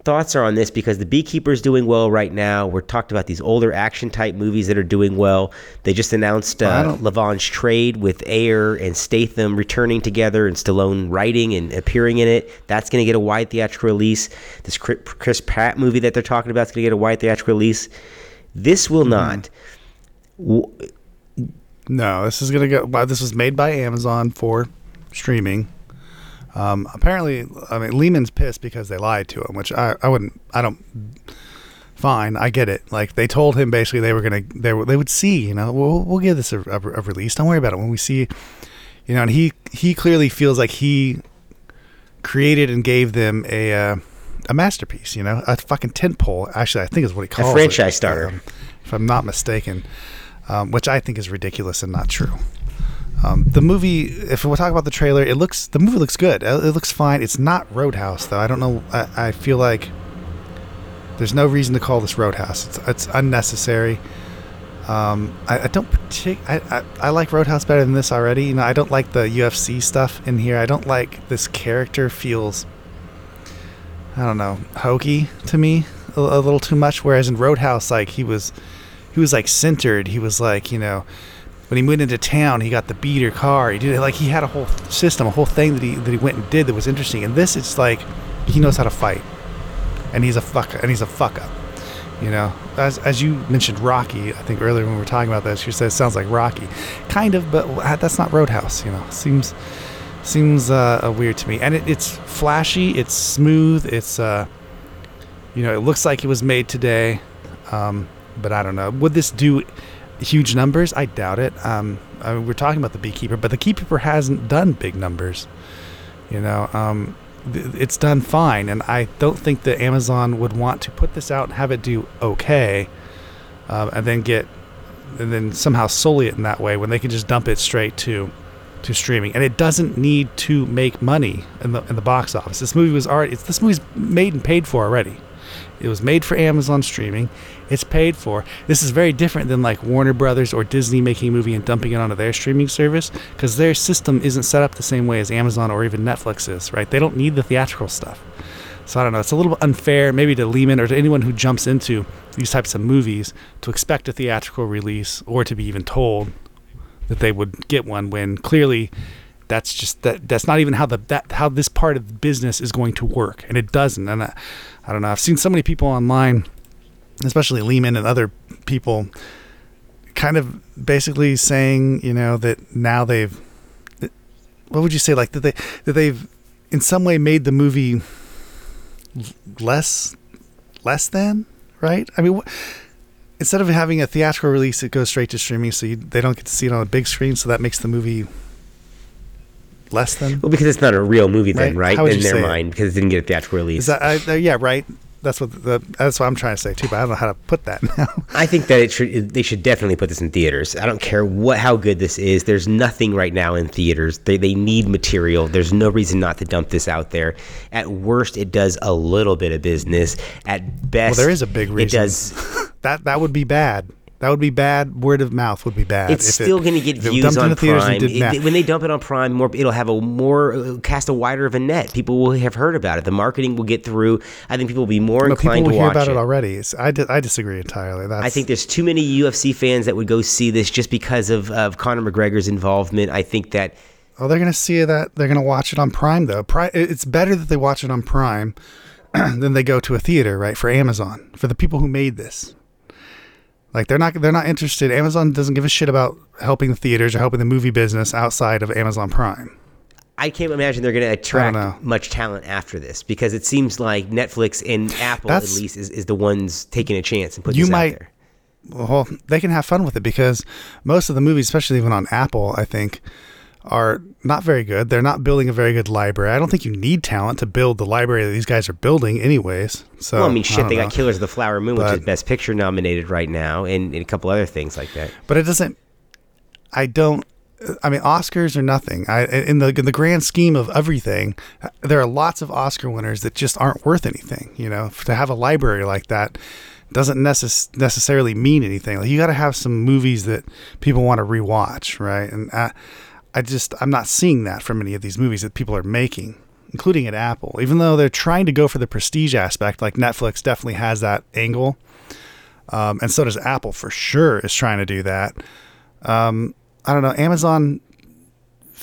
thoughts are on this because The Beekeeper is doing well right now. We're talked about these older action type movies that are doing well. They just announced uh, Trade with Ayer and Statham returning together and Stallone writing and appearing in it. That's going to get a wide theatrical release. This Chris Pratt movie that they're talking about is going to get a wide theatrical release. This will not. W- No, this is gonna go. Well, this was made by Amazon for streaming. Um, apparently, I mean Liman's pissed because they lied to him, which I, I wouldn't. I don't. Fine, I get it. Like they told him basically they were gonna they were they would see. You know, we'll we'll give this a, a, a release. Don't worry about it. When we see, You know, and he he clearly feels like he created and gave them a uh, a masterpiece. You know, a fucking tent pole. Actually, I think is what he calls a franchise it, starter. um, if I'm not mistaken. Um, which I think is ridiculous and not true. Um, the movie, if we talk about the trailer, it looks the movie looks good. It, it looks fine. It's not Roadhouse though. I don't know. I, I feel like there's no reason to call this Roadhouse. It's it's unnecessary. Um, I, I don't partic- I, I I like Roadhouse better than this already. You know, I don't like the UFC stuff in here. I don't like this character feels. I don't know, hokey to me a, a little too much. Whereas in Roadhouse, like he was, he was like centered. He was like you know, when he went into town, he got the beater car. He did like he had a whole system, a whole thing that he that he went and did that was interesting. And this, it's like he knows how to fight, and he's a fuck and he's a fuck up. You know, as as you mentioned Rocky, I think earlier when we were talking about this, you said it sounds like Rocky, kind of, but that's not Roadhouse. You know, seems seems uh, uh, weird to me. And it, it's flashy, it's smooth, it's uh, you know, it looks like it was made today. Um, but I don't know. Would this do huge numbers? I doubt it. Um, I mean, we're talking about the beekeeper, but the beekeeper hasn't done big numbers. You know, um, th- it's done fine, and I don't think that Amazon would want to put this out and have it do okay, um, and then get and then somehow solely it in that way when they can just dump it straight to to streaming, and it doesn't need to make money in the in the box office. This movie was already it's, this movie's made and paid for already. It was made for Amazon streaming. It's paid for. This is very different than like Warner Brothers or Disney making a movie and dumping it onto their streaming service because their system isn't set up the same way as Amazon or even Netflix is, right? They don't need the theatrical stuff. So I don't know. It's a little unfair, maybe to Liman or to anyone who jumps into these types of movies to expect a theatrical release or to be even told that they would get one when clearly that's just that that's not even how the that how this part of the business is going to work. And it doesn't. And I, I don't know. I've seen so many people online especially Liman and other people kind of basically saying you know that now they've what would you say? Like that they that they've in some way made the movie less less than right? I mean wh- instead of having a theatrical release, it goes straight to streaming, so you, they don't get to see it on a big screen. So that makes the movie less than. Well, because it's not a real movie then, Right. right? In their say it? mind, because it didn't get a theatrical release. Is that I, uh, yeah right? That's what the that's what I'm trying to say too, but I don't know how to put that now. I think that it should. They should definitely put this in theaters. I don't care what how good this is. There's nothing right now in theaters. They they need material. There's no reason not to dump this out there. At worst, it does a little bit of business. At best, well, there is a big reason. It does. that that would be bad. That would be bad. Word of mouth would be bad. It's if it- still going to get views on into theaters and Prime. It- when they dump it on Prime, more it'll have a more uh, cast a wider of a net. People will have heard about it. The marketing will get through. I think people will be more but inclined to hear watch about it, it. already. I, di- I disagree entirely. That's, I think there's too many UFC fans that would go see this just because of, of Conor McGregor's involvement. I think that Oh, they're gonna see that. They're gonna watch it on Prime though. Prime. It's better that they watch it on Prime than they go to a theater, right? For Amazon, for the people who made this. Like they're not they're not interested. Amazon doesn't give a shit about helping the theaters or helping the movie business outside of Amazon Prime. I can't imagine they're going to attract much talent after this because it seems like Netflix and Apple That's- at least is, is the ones taking a chance and putting You this might- out there. Well, they can have fun with it because most of the movies, especially even on Apple, I think, are not very good. They're not building a very good library. I don't think you need talent to build the library that these guys are building, anyways. So Well, I mean, shit, don't they know. got Killers of the Flower Moon, which is Best Picture nominated right now, and, and a couple other things like that. but it doesn't. I don't. I mean, Oscars are nothing. I in the in the grand scheme of everything, there are lots of Oscar winners that just aren't worth anything. You know, to have a library like that doesn't necess- necessarily mean anything. Like you got to have some movies that people want to rewatch, right? And I, I just I'm not seeing that from any of these movies that people are making, including at Apple. Even though they're trying to go for the prestige aspect, like Netflix definitely has that angle, um, and so does Apple for sure is trying to do that. Um, I don't know. Amazon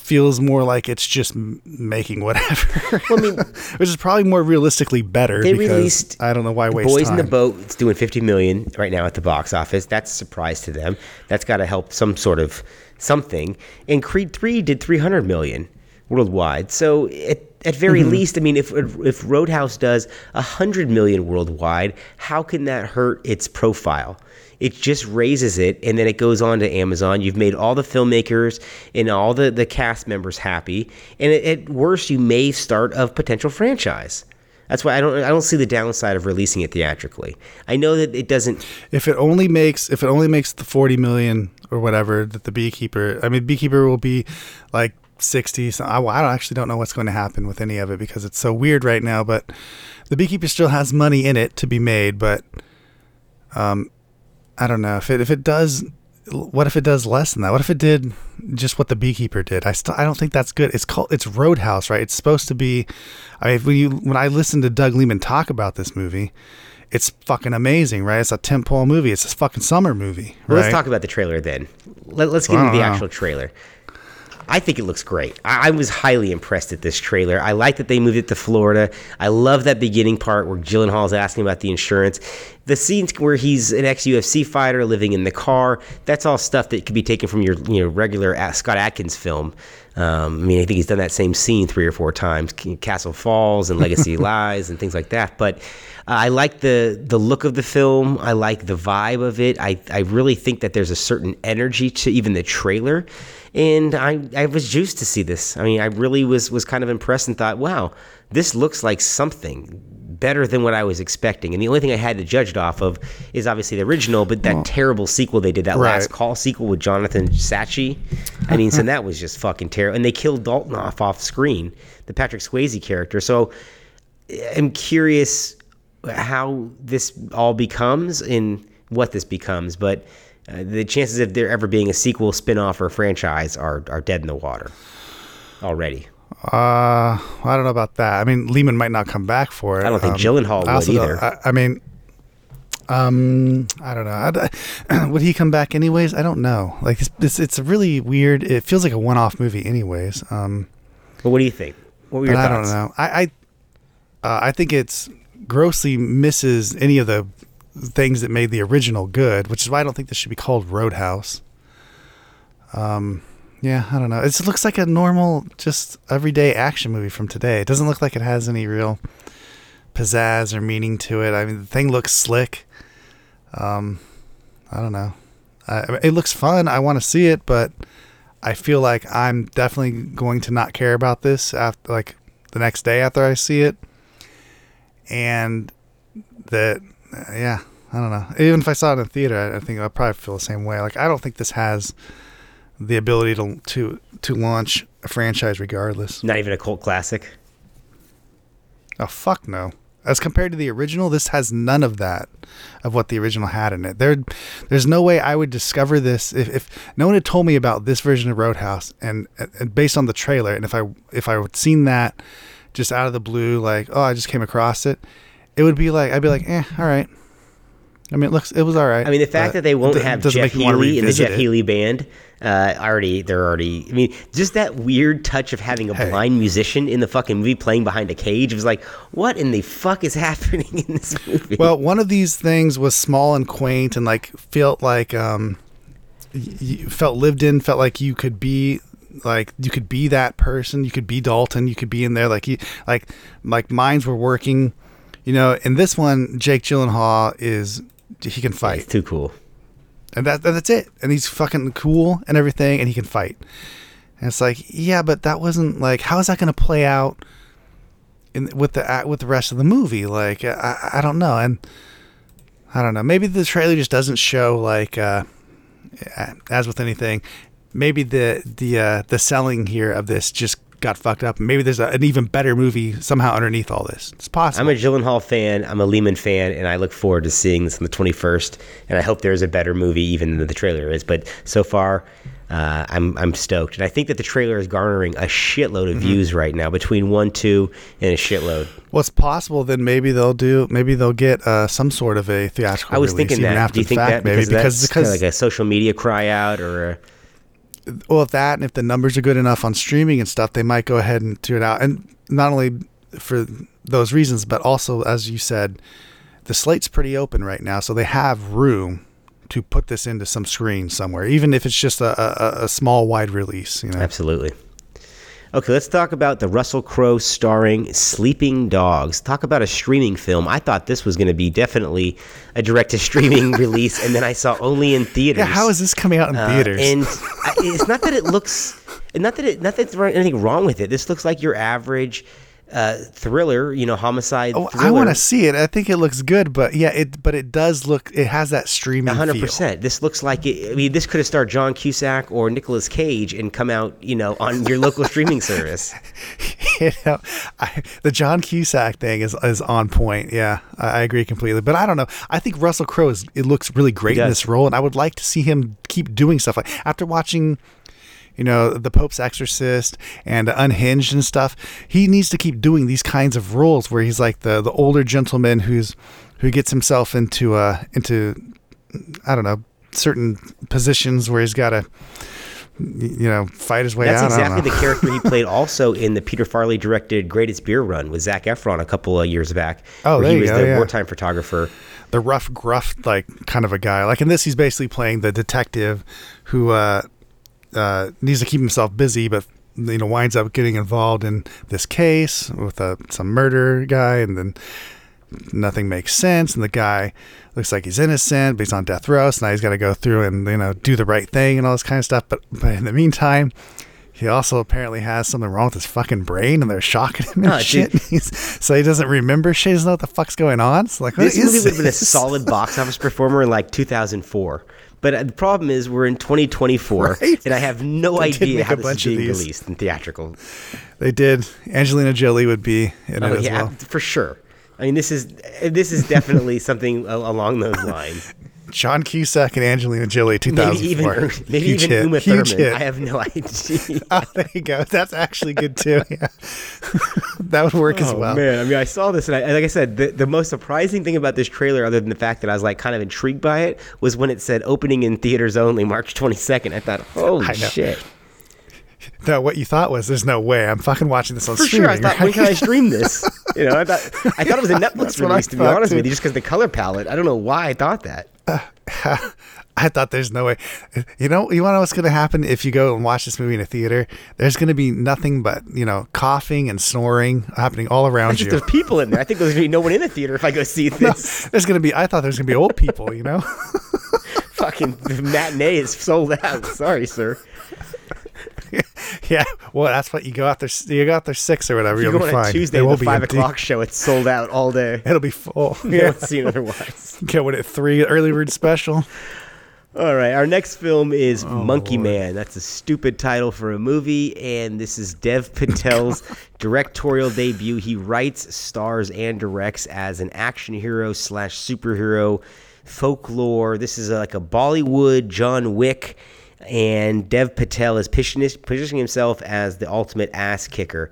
feels more like it's just making whatever. Well, I mean, which is probably more realistically better. They because released I don't know why waste Boys time. in the Boat. It's doing 50 million right now at the box office. That's a surprise to them. That's got to help some sort of something. And Creed 3 did 300 million worldwide. So at, at very Mm-hmm. least, I mean, if if Roadhouse does 100 million worldwide, how can that hurt its profile? It just raises it and then it goes on to Amazon. You've made all the filmmakers and all the, the cast members happy. And at, at worst, you may start a potential franchise. That's why I don't I don't see the downside of releasing it theatrically. I know that it doesn't If it only makes if it only makes the 40 million or whatever that the beekeeper I mean beekeeper will be like 60 so I, I actually don't know what's going to happen with any of it because it's so weird right now but the beekeeper still has money in it to be made but um I don't know if it if it does what if it does less than that? What if it did just what the beekeeper did? I still I don't think that's good. It's called it's Roadhouse, right? It's supposed to be. I mean, when you when I listened to Doug Liman talk about this movie, it's fucking amazing, right? It's a tentpole movie. It's a fucking summer movie. Well. Let's talk about the trailer then. Let, us get I into the know. actual trailer. I think it looks great. I, I was highly impressed at this trailer. I like that they moved it to Florida. I love that beginning part where Gyllenhaal's asking about the insurance. The scenes where he's an ex-UFC fighter living in the car. That's all stuff that could be taken from your you know regular Scott Adkins film. Um, I mean, I think he's done that same scene three or four times, Castle Falls and Legacy Lies and things like that. But uh, I like the the look of the film. I like the vibe of it. I, I really think that there's a certain energy to even the trailer, and I, I was juiced to see this. I mean, I really was was kind of impressed and thought, wow, this looks like something better than what I was expecting. And the only thing I had to judge it off of is obviously the original, but that mm. terrible sequel they did, that Right. last call sequel with Johnathon Schaech. I mean, so that was just fucking terrible. And they killed Dalton off off screen, the Patrick Swayze character. So I'm curious how this all becomes and what this becomes, but uh, the chances of there ever being a sequel, spin-off, or franchise are, are dead in the water already. Uh, I don't know about that. I mean, Liman might not come back for it. I don't think Um, Gyllenhaal I would either. I, I mean, um, I don't know. I'd- he come back anyways? I don't know. Like this, this, it's a really weird. It feels like a one-off movie, anyways. Um, Well, what do you think? What were your but I don't know. I, I, uh, I think it's grossly misses any of the things that made the original good, which is why I don't think this should be called Roadhouse. Um, yeah, I don't know. It looks like a normal, just everyday action movie from today. It doesn't look like it has any real pizzazz or meaning to it. I mean, the thing looks slick. Um, I don't know. I, it looks fun. I want to see it, but I feel like I'm definitely going to not care about this after, like, the next day after I see it. And that, uh, Uh, yeah, I don't know. Even if I saw it in theater, I, I think I'd probably feel the same way. Like, I don't think this has the ability to to to launch a franchise regardless. Not even a cult classic. Oh fuck no. As compared to the original, this has none of that of what the original had in it. There there's no way I would discover this if, if no one had told me about this version of Roadhouse and, and based on the trailer and if I if I had seen that just out of the blue like, oh, I just came across it, it would be like I'd be like, "Eh, all right." I mean, it looks it was all right. I mean, the fact that they won't have Jeff make me wanna Healey in the Jeff it. Healey band, uh, already they're already. I mean, just that weird touch of having a Hey. blind musician in the fucking movie playing behind a cage was like, what in the fuck is happening in this movie? Well, one of these things was small and quaint and like felt like um felt lived in, felt like you could be like you could be that person, you could be Dalton, you could be in there like you like like minds were working. You know, in this one Jake Gyllenhaal is he can it's fight. too cool. And that that's it. And he's fucking cool and everything and he can fight. And it's like, yeah, but that wasn't like how is that going to play out in with the with the rest of the movie? Like I I don't know. And I don't know. Maybe the trailer just doesn't show like uh as with anything, maybe the the uh the selling here of this just got fucked up. Maybe there's a, an even better movie somehow underneath all this. It's possible. I'm a Gyllenhaal fan. I'm a Liman fan, and I look forward to seeing this on the 21st. And I hope there's a better movie even than the trailer is. But so far, uh, I'm I'm stoked, and I think that the trailer is garnering a shitload Mm-hmm. of views right now, between one, two, and a shitload. What's possible? Then maybe they'll do. Maybe they'll get uh, some sort of a theatrical. I was release, thinking that. Do you think fact, that maybe because, because that's kinda because like a social media cry out, or a, well, if that and if the numbers are good enough on streaming and stuff, they might go ahead and do it out. And not only for those reasons, but also as you said, the slate's pretty open right now, so they have room to put this into some screen somewhere, even if it's just a, a, a small wide release. You know, absolutely. Okay, let's talk about the Russell Crowe starring Sleeping Dogs. Talk about a streaming film. I thought this was going to be definitely a direct to streaming release, and then I saw only in theaters. Yeah, how is this coming out in Uh, theaters? and I, it's not that it looks, not that it, not that there's anything wrong with it. This looks like your average uh, thriller, you know, homicide. oh, thriller. I want to see it. I think it looks good, but yeah, it but it does look. It has that streaming hundred percent. This looks like it. I mean, this could have starred John Cusack or Nicolas Cage and come out, you know, on your local streaming service. you know, I, the John Cusack thing is is on point. Yeah, I, I agree completely. But I don't know. I think Russell Crowe is. It looks really great in this role, and I would like to see him keep doing stuff like after watching. You know, The Pope's Exorcist and Unhinged and stuff. He needs to keep doing these kinds of roles where he's like the the older gentleman who's who gets himself into uh into I don't know certain positions where he's got to you know fight his way That's out. Don't exactly the character he played also in the Peter Farrelly directed Greatest Beer Run with Zac Efron a couple of years back. Oh, where there he was go, the yeah. wartime photographer. the rough, gruff, like kind of a guy. Like in this, he's basically playing the detective who uh, uh, needs to keep himself busy, but you know winds up getting involved in this case with uh, some murder guy, and then nothing makes sense, and the guy looks like he's innocent, but he's on death row, so now he's got to go through and you know do the right thing and all this kind of stuff. But but in the meantime. He also apparently has something wrong with his fucking brain, and they're shocking him and Oh, shit. So he doesn't remember shit. He doesn't know what the fuck's going on. It's like, This is movie would have been a solid box office performer in like 2004. But uh, the problem is we're in 2024, Right. and I have no They idea how this is being released in theatrical. They did. Angelina Jolie would be in Oh, it as yeah, well. for sure. I mean, this is this is definitely something along those lines. John Cusack and Angelina Jolie, Maybe 2004. even maybe Huge even hit. Uma Huge Thurman. hit. I have no idea. Oh, there you go. That's actually good too. Yeah. that would work as Oh well. man, I mean, I saw this, and I, like I said, the, the most surprising thing about this trailer, other than the fact that I was like kind of intrigued by it, was when it said opening in theaters only March 22nd. I thought, holy I shit! No, what you thought was there's no way. I'm fucking watching this on For sure, I streaming. thought, when can I stream this? You know, I thought I thought it was a Netflix That's what I release. To be honest too. with you, just because the color palette. I don't know why I thought that. I thought there's no way. You know, you want to know what's going to happen if you go and watch this movie in a theater? There's going to be nothing but you know coughing and snoring happening all around you. there's people in there. I think there's gonna be no one in the theater if I go see this. There's going to be. I thought there's going to be old people. You know. Fucking matinee is sold out. Sorry, sir. yeah. Well, that's what you go out there. You go out there six or whatever. You You'll go be on a fine. Tuesday, the five empty. o'clock show. It's sold out all day. It'll be full. You Yeah. don't see it otherwise. Going at three early bird special. All right, our next film is Oh, Monkey Man. That's a stupid title for a movie, and this is Dev Patel's directorial debut. He writes, stars, and directs as an action hero slash superhero folklore. This is like a Bollywood John Wick, and Dev Patel is positioning himself as the ultimate ass kicker.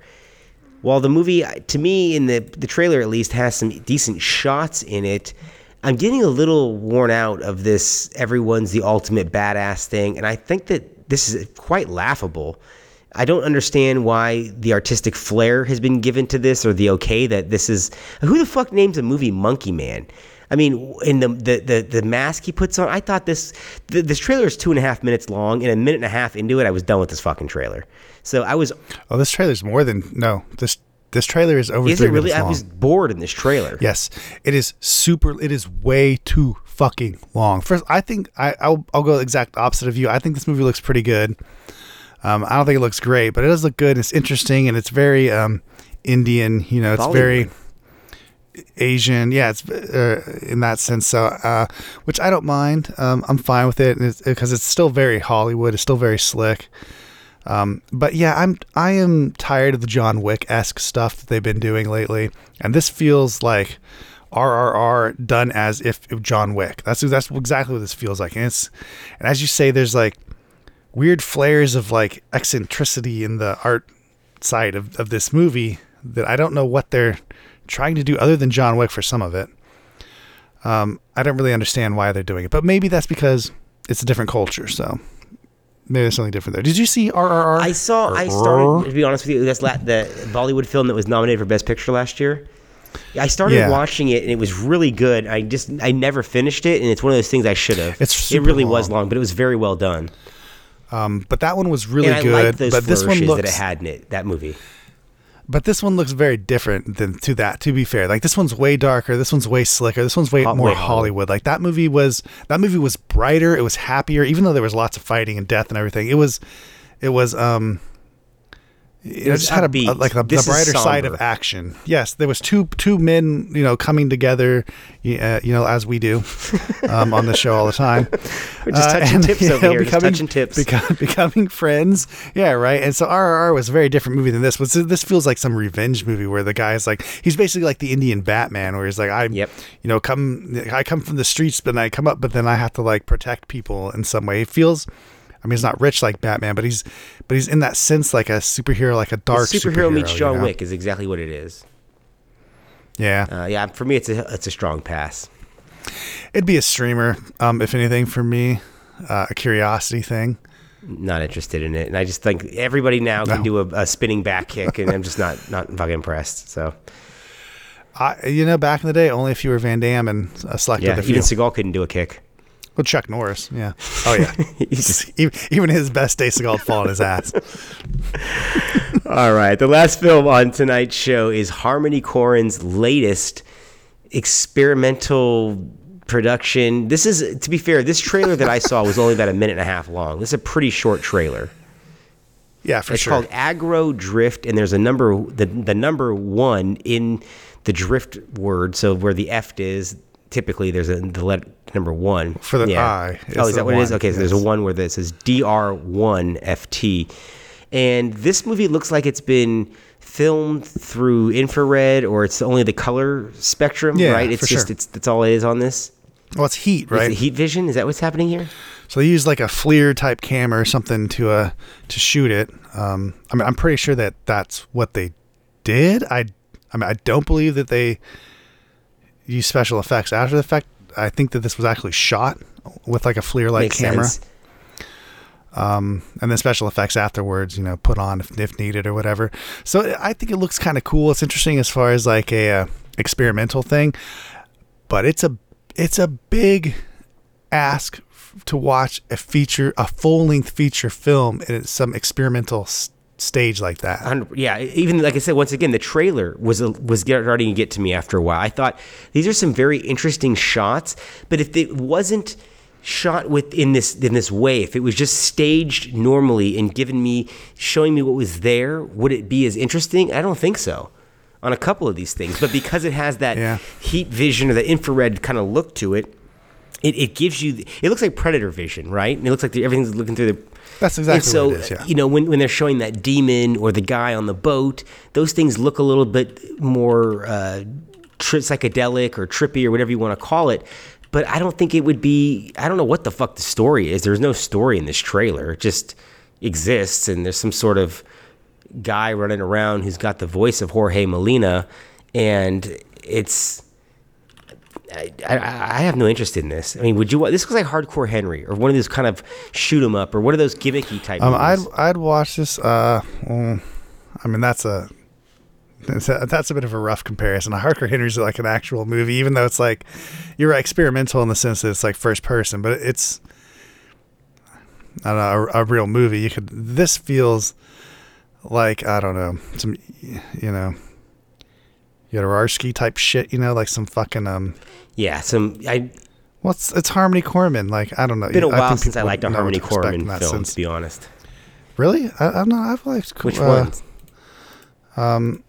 While the movie, to me, in the the trailer at least, has some decent shots in it, I'm getting a little worn out of this. Everyone's the ultimate badass thing, and I think that this is quite laughable. I don't understand why the artistic flair has been given to this, or the okay that this is. Who the fuck names a movie Monkey Man? I mean, in the the the, the mask he puts on, I thought this the, this trailer is two and a half minutes long, and a minute and a half into it, I was done with this fucking trailer. So I was Oh, this trailer's more than no. This this trailer is over Is it really? I was bored in this trailer. Yes, it is super. It is way too fucking long. First, I think I I'll, I'll go the exact opposite of you. I think this movie looks pretty good. Um, I don't think it looks great, but it does look good. It's interesting and it's very um, Indian. You know, it's very Asian. Yeah, it's uh, in that sense. So, uh, which I don't mind. Um, I'm fine with it because it's, still very Hollywood. It's still very slick. Um, but yeah, I'm I am tired of the John Wick esque stuff that they've been doing lately, and this feels like RRR done as if John Wick. That's that's exactly what this feels like, and it's and as you say, there's like weird flares of like eccentricity in the art side of, of this movie that I don't know what they're trying to do other than John Wick for some of it. Um, I don't really understand why they're doing it, but maybe that's because it's a different culture. So maybe there's something different there. Did you see RRR? I saw. I started to be honest with you. That's la- the Bollywood film that was nominated for Best Picture last year. I started Yeah. watching it and it was really good. I just I never finished it, and it's one of those things I should have. It's it super really was long. long, but it was very well done. Um, but that one was really and I good. those but this one flourishes looks that it had in it. That movie. But this one looks very different than to that. To be fair, like this one's way darker. This one's way slicker. This one's way more way Hollywood. Like that movie was that movie was brighter. It was happier, even though there was lots of fighting and death and everything. It was, it was um. It, was just had a, upbeat. a- like the, the brighter side of action. Yes, there was two two men, you know, coming together, uh, you know, as we do um, on the show all the time. We're just Uh, touching and, tips over know, here. Just becoming- touching tips. beco- becoming friends. Yeah, right. And so RRR was a very different movie than this. But this feels like some revenge movie where the guy is like he's basically like the Indian Batman, where he's like I, Yep. you know, come I come from the streets, but then I come up, but then I have to like protect people in some way. It feels. I mean, he's not rich like Batman, but he's, but he's in that sense like a superhero, like a dark superhero, superhero meets you John know? Wick is exactly what it is. Yeah, Uh, yeah, for me, it's a it's a strong pass. it'd be a streamer, um, if anything, for me, uh, a curiosity thing. Not interested in it, and I just think everybody now can No. do a, a spinning back kick, and I'm just not not fucking impressed. So I, you know, back in the day, only if you were Van Damme and uh, selected yeah, even Seagal couldn't do a kick. Well, Chuck Norris, yeah. Oh yeah. He's even, his best day, Seagal fall on his ass. All right. The last film on tonight's show is Harmony Korine's latest experimental production. This is, to be fair, this trailer that I saw was only about a minute and a half long. This is a pretty short trailer. Yeah, for It's sure. It's called Aggro Dr1ft, and there's a number, the, the number one in the drift word. So where the F is, typically there's a the letter number one For the I, Oh, is that what it is? Okay, so there's a one where that says DR1FT. And this movie looks like it's been filmed through infrared or it's only the color spectrum, Yeah, right? It's just sure. it's that's all it is on this. well, it's heat, Is right? it heat vision? Is that what's happening here? So they use like a FLIR type camera or something to uh to shoot it. Um, I mean, I'm pretty sure that that's what they did. I, I mean, I don't believe that they use special effects after the fact. I think that this was actually shot with like a FLIR like Makes camera. sense. and then special effects afterwards, you know, put on if, if needed or whatever. So I think it looks kind of cool. It's interesting as far as like a uh, experimental thing, but it's a it's a big ask f- to watch a feature, a full length feature film in some experimental s- stage like that. yeah, even like I said, once again, the trailer was a, was starting to get to me after a while. I thought these are some very interesting shots, but if it wasn't shot within this in this way, if it was just staged normally and given me showing me what was there, would it be as interesting? I don't think so. On a couple of these things, but because it has that Yeah. heat vision or the infrared kind of look to it, it, it gives you. It looks like predator vision, right? And it looks like the, everything's looking through the That's exactly and so, what it is. Yeah. you know, when, when they're showing that demon or the guy on the boat, those things look a little bit more uh, tri- psychedelic or trippy or whatever you want to call it. But I don't think it would be. I don't know what the fuck the story is. There's no story in this trailer. It just exists, and there's some sort of guy running around who's got the voice of Jordi Mollà, and it's. I, I, I have no interest in this. I mean, would you? This looks like Hardcore Henry or one of those kind of shoot 'em up or one of those gimmicky type. Um, I'd. I'd watch this. Uh, well, I mean that's a that's a, that's a bit of a rough comparison. A Hardcore Henry's like an actual movie, even though it's like you're experimental in the sense that it's like first person, but it's I don't know a, a real movie. You could this feels like I don't know some you know Jodorowsky type shit. You know, like some fucking um. Yeah, some. I What's it's Harmony Korine? Like I don't know. been a I while since I liked a Harmony Korine film. sense. To be honest, Really? I, I don't know. I've liked which uh, one?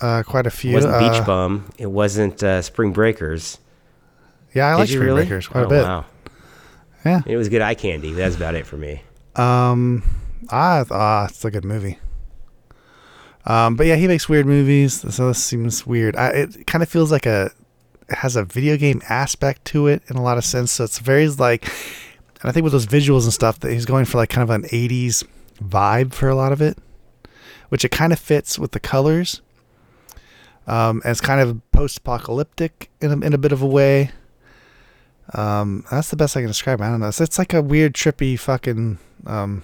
Uh, quite a It few. wasn't uh, Beach Bum. It wasn't uh, Spring Breakers. Yeah, I like Spring really? Breakers quite oh, a bit. Wow. Yeah. It was good eye candy. That's about it for me. Um, I ah, it's a good movie. Um, but yeah, he makes weird movies, so this seems weird. I, it kind of feels like a it has a video game aspect to it in a lot of sense. So it's very like, and I think with those visuals and stuff that he's going for like kind of an '80s vibe for a lot of it, which it kind of fits with the colors. Um, and it's kind of post-apocalyptic in a, in a bit of a way. Um, that's the best I can describe. it. I don't know. It's, it's like a weird, trippy, fucking um,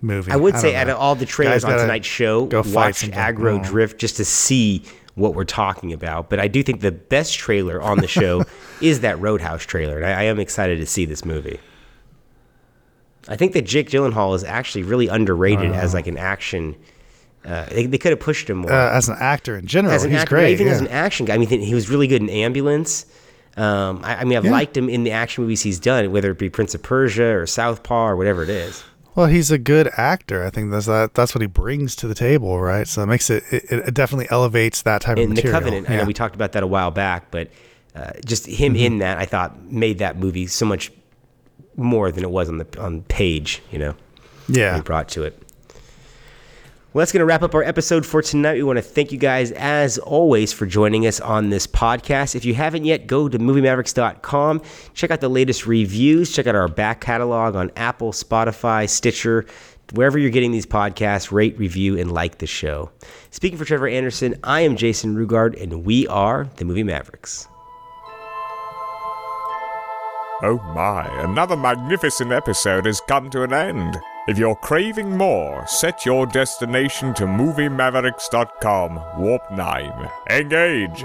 movie. I would don't say know. out of all the trailers Guys on tonight's show, watch. Aggro. Drift just to see what we're talking about. But I do think the best trailer on the show is that Roadhouse trailer, and I, I am excited to see this movie. I think that Jake Gyllenhaal is actually really underrated as like an action. Uh, they, they could have pushed him more Uh, as an actor in general, as an he's actor, great. even yeah. as an action guy. I mean, he was really good in Ambulance. Um, I, I mean, I've Yeah. liked him in the action movies he's done, whether it be Prince of Persia or Southpaw or whatever it is. Well, he's a good actor. I think that's that. That's what he brings to the table, right? So it makes it. It, it definitely elevates that type of In The material. Covenant, I know we talked about that a while back, but uh, just him Mm-hmm. in that, I thought made that movie so much more than it was on the on page. You know. yeah. he brought to it. Well, that's going to wrap up our episode for tonight. We want to thank you guys, as always, for joining us on this podcast. If you haven't yet, go to moviemavericks.com. Check out the latest reviews. Check out our back catalog on Apple, Spotify, Stitcher, wherever you're getting these podcasts. Rate, review, and like the show. Speaking for Trevor Anderson, I am Jason Rugard, and we are the Movie Mavericks. Oh my, another magnificent episode has come to an end. If you're craving more, set your destination to MovieMavericks.com, Warp 9. Engage!